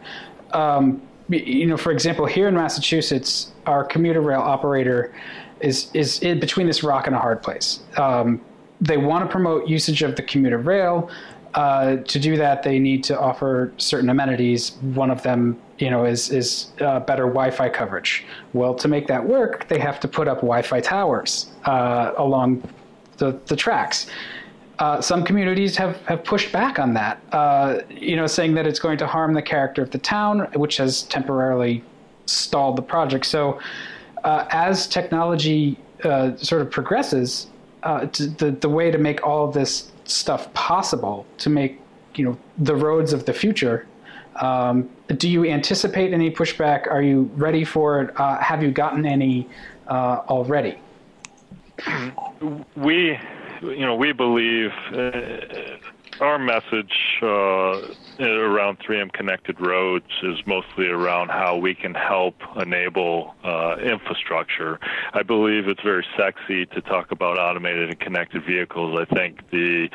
Um, you know, for example, here in Massachusetts, our commuter rail operator is is in between this rock and a hard place. Um, they want to promote usage of the commuter rail. Uh, to do that, they need to offer certain amenities. One of them, you know, is is uh, better Wi-Fi coverage. Well, to make that work, they have to put up Wi-Fi towers uh, along the the tracks. Uh, some communities have, have pushed back on that, uh, you know, saying that it's going to harm the character of the town, which has temporarily stalled the project. So, uh, as technology uh, sort of progresses, uh, the the way to make all this stuff possible, to make you know the roads of the future. Um, do you anticipate any pushback? Are you ready for it? Uh, have you gotten any uh, already?
We, you know, we believe uh, our message uh, around 3M Connected Roads is mostly around how we can help enable uh, infrastructure. I believe it's very sexy to talk about automated and connected vehicles. I think the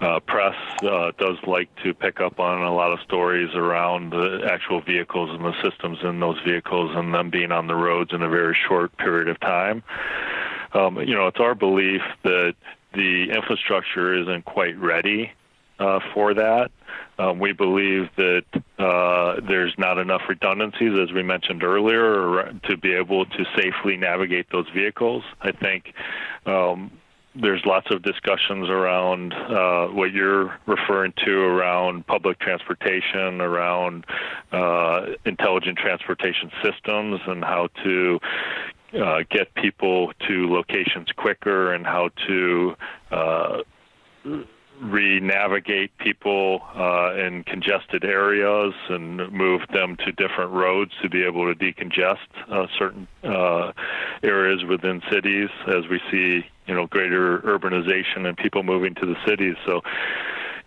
uh, press uh, does like to pick up on a lot of stories around the actual vehicles and the systems in those vehicles and them being on the roads in a very short period of time. Um, you know, it's our belief that the infrastructure isn't quite ready uh, for that. Um, we believe that uh, there's not enough redundancies, as we mentioned earlier, to be able to safely navigate those vehicles. I think um, there's lots of discussions around uh, what you're referring to around public transportation, around uh, intelligent transportation systems, and how to uh, get people to locations quicker and how to uh, re-navigate people uh, in congested areas and move them to different roads to be able to decongest uh, certain uh, areas within cities as we see you know greater urbanization and people moving to the cities. So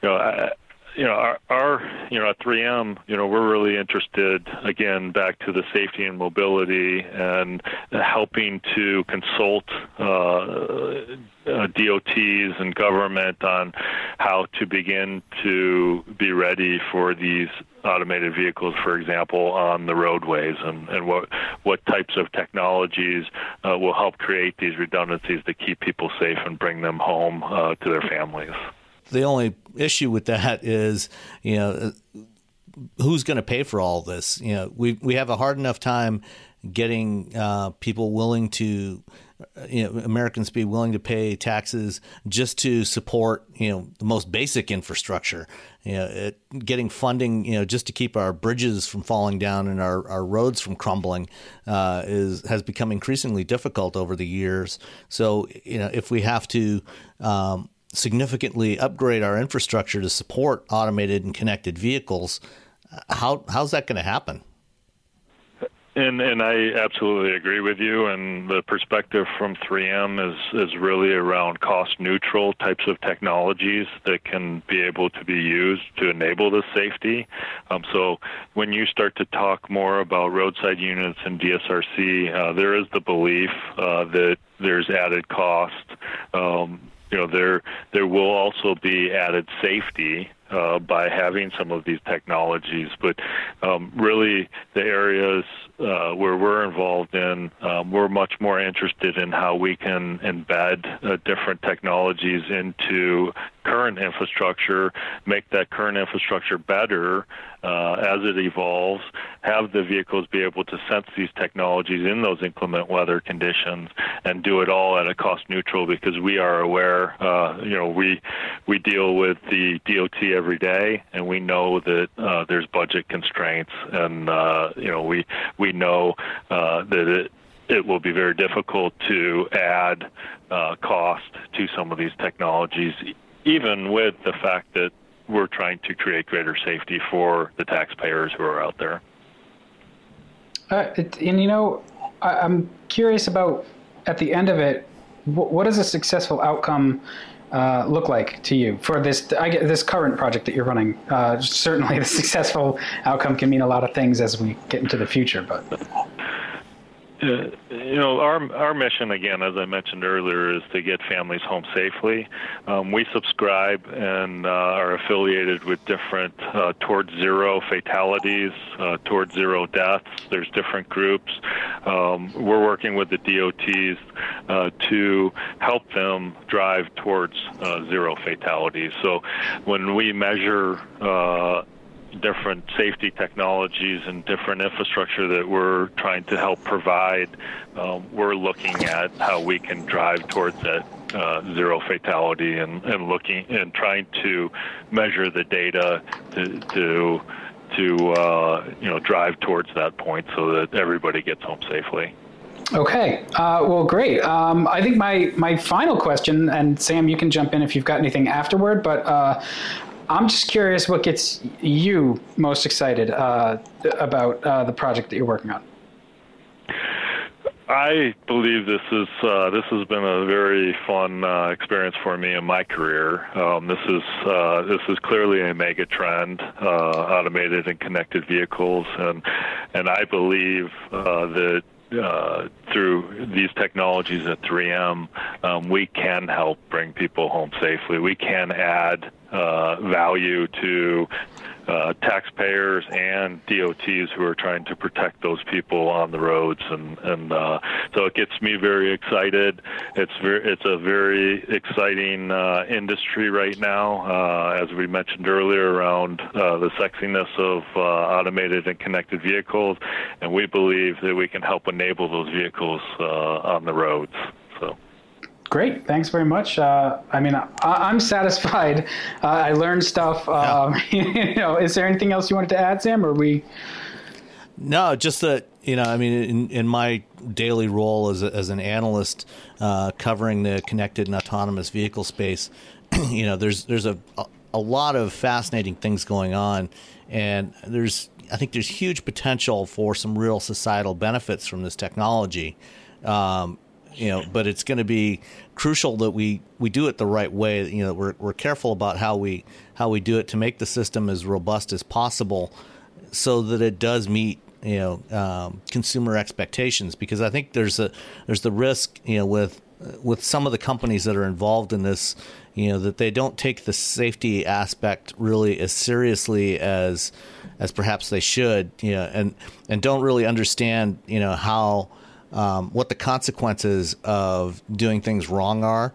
you know I, you know, our, our, you know, at 3M, you know, we're really interested, again, back to the safety and mobility and helping to consult uh, uh, DOTs and government on how to begin to be ready for these automated vehicles, for example, on the roadways, and, and what what types of technologies uh, will help create these redundancies to keep people safe and bring them home uh, to their families
the only issue with that is, you know, who's going to pay for all this? You know, we we have a hard enough time getting uh, people willing to, you know, Americans be willing to pay taxes just to support, you know, the most basic infrastructure. You know, it, getting funding, you know, just to keep our bridges from falling down and our, our roads from crumbling uh, is has become increasingly difficult over the years. So, you know, if we have to um, significantly upgrade our infrastructure to support automated and connected vehicles. How how's that going to happen?
And and I absolutely agree with you. And the perspective from 3M is is really around cost neutral types of technologies that can be able to be used to enable the safety. Um, so when you start to talk more about roadside units and DSRC, uh, there is the belief uh, that there's added cost. Um, you know there there will also be added safety uh, by having some of these technologies. But um, really, the areas uh, where we're involved in, um, we're much more interested in how we can embed uh, different technologies into current infrastructure, make that current infrastructure better uh, as it evolves, have the vehicles be able to sense these technologies in those inclement weather conditions, and do it all at a cost neutral because we are aware, uh, you know, we we deal with the DOT every day, and we know that uh, there's budget constraints, and uh, you know we we know uh, that it it will be very difficult to add uh, cost to some of these technologies, even with the fact that we're trying to create greater safety for the taxpayers who are out there.
Uh, and you know, I, am curious about at the end of it, what is a successful outcome uh, look like to you for this I get this current project that you're running? Uh, certainly, the successful outcome can mean a lot of things as we get into the future, but.
Uh, you know, our our mission again, as I mentioned earlier, is to get families home safely. Um, we subscribe and uh, are affiliated with different uh, towards zero fatalities, uh, towards zero deaths. There's different groups. Um, we're working with the DOTs uh, to help them drive towards uh, zero fatalities. So when we measure different safety technologies and different infrastructure that we're trying to help provide, um, we're looking at how we can drive towards that uh, zero fatality and, and looking and trying to measure the data to to, to uh, you know drive towards that point so that everybody gets home safely.
Okay. Uh, well, great. Um, I think my my final question, and Sam, you can jump in if you've got anything afterward. But uh, I'm just curious what gets you most excited uh, about uh, the project that you're working on.
I believe this is uh, this has been a very fun uh, experience for me in my career. Um, this is uh, this is clearly a mega trend, uh, automated and connected vehicles, and and I believe uh, that uh, through these technologies at 3M, um, we can help bring people home safely. We can add uh, value to uh, taxpayers and DOTs who are trying to protect those people on the roads, and and uh, so it gets me very excited. It's very it's a very exciting uh, industry right now, uh, as we mentioned earlier around uh, the sexiness of automated and connected vehicles, and we believe that we can help enable those vehicles on the roads.
Great, thanks very much. Uh, I mean, I, am satisfied. Uh, I learned stuff. Um, you know, is there anything else you wanted to add, Sam? Or we?
No, just that you know, I mean, in, in my daily role as a, as an analyst uh, covering the connected and autonomous vehicle space, you know, there's there's a a lot of fascinating things going on, and there's I think there's huge potential for some real societal benefits from this technology. Um, you know, but it's going to be crucial that we, we do it the right way. You know, we're we're careful about how we how we do it to make the system as robust as possible, so that it does meet you know um, consumer expectations. Because I think there's a there's the risk you know with with some of the companies that are involved in this, you know, that they don't take the safety aspect really as seriously as as perhaps they should, you know, and and don't really understand, you know, how um, what the consequences of doing things wrong are.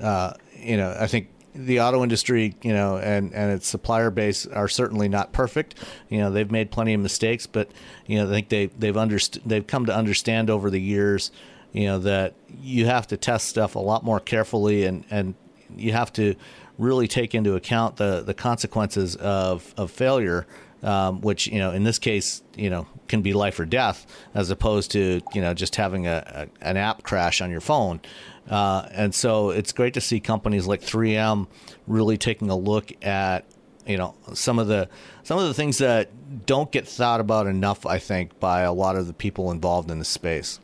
Uh, you know, I think the auto industry, you know, and, and its supplier base are certainly not perfect. You know, they've made plenty of mistakes, but you know, I think they they've underst- they've come to understand over the years, you know, that you have to test stuff a lot more carefully, and and you have to really take into account the the consequences of of failure um, which you know in this case you know can be life or death as opposed to you know just having a, a an app crash on your phone. Uh, and so it's great to see companies like 3M really taking a look at you know some of the some of the things that don't get thought about enough. I think by a lot of the people involved in the space.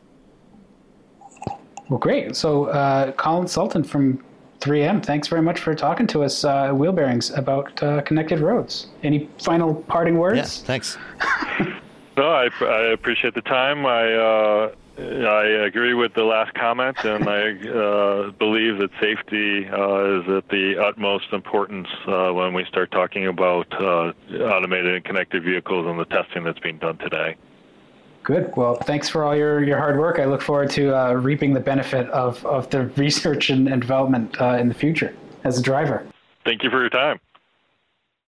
Well, great. So, uh, Colin Sultan from 3M, thanks very much for talking to us, uh, Wheel Bearings, about uh, connected roads. Any final parting words?
Yes, thanks.
no, I, I, appreciate the time. I uh, I agree with the last comment, and I uh, believe that safety uh, is at the utmost importance uh, when we start talking about automated and connected vehicles and the testing that's being done today.
Good. Well, thanks for all your, your hard work. I look forward to uh, reaping the benefit of, of the research and, and development uh, in the future as a driver.
Thank you for your time.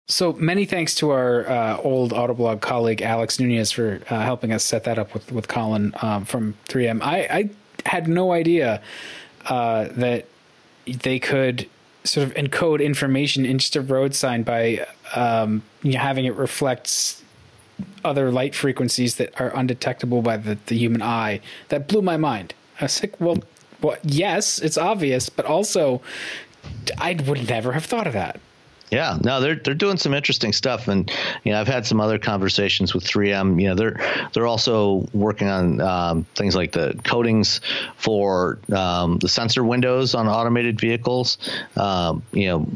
So many thanks to our uh, old Autoblog colleague Alex Nunez for uh, helping us set that up with with Colin um, from 3M. I, I, had no idea uh, that they could sort of encode information in just a road sign by um, you know, having it reflect other light frequencies that are undetectable by the, the human eye. That blew my mind. I was like, well, well, yes, it's obvious, but also I would never have thought of that.
Yeah, no, they're they're doing some interesting stuff, and you know I've had some other conversations with 3M. You know they're they're also working on um, things like the coatings for um, the sensor windows on automated vehicles. Um, you know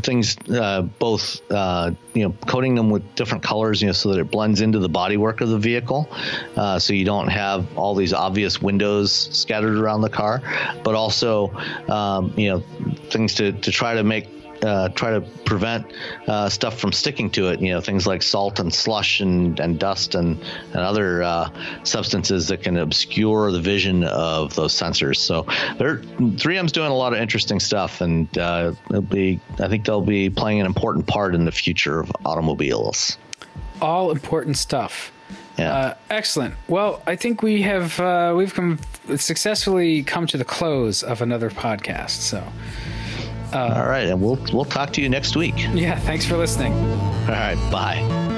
things uh, both uh, you know coating them with different colors, you know, so that it blends into the bodywork of the vehicle, uh, so you don't have all these obvious windows scattered around the car, but also um, you know things to to try to make uh, try to prevent uh, stuff from sticking to it. You know, things like salt and slush and, and dust and, and other uh, substances that can obscure the vision of those sensors. So, they're 3M's doing a lot of interesting stuff, and uh, it'll be I think they'll be playing an important part in the future of automobiles.
All important stuff.
Yeah.
Uh, excellent. Well, I think we have uh, we've come successfully come to the close of another podcast. So.
Uh, All right, and we'll we'll talk to you next week.
Yeah, thanks for listening.
All right, bye.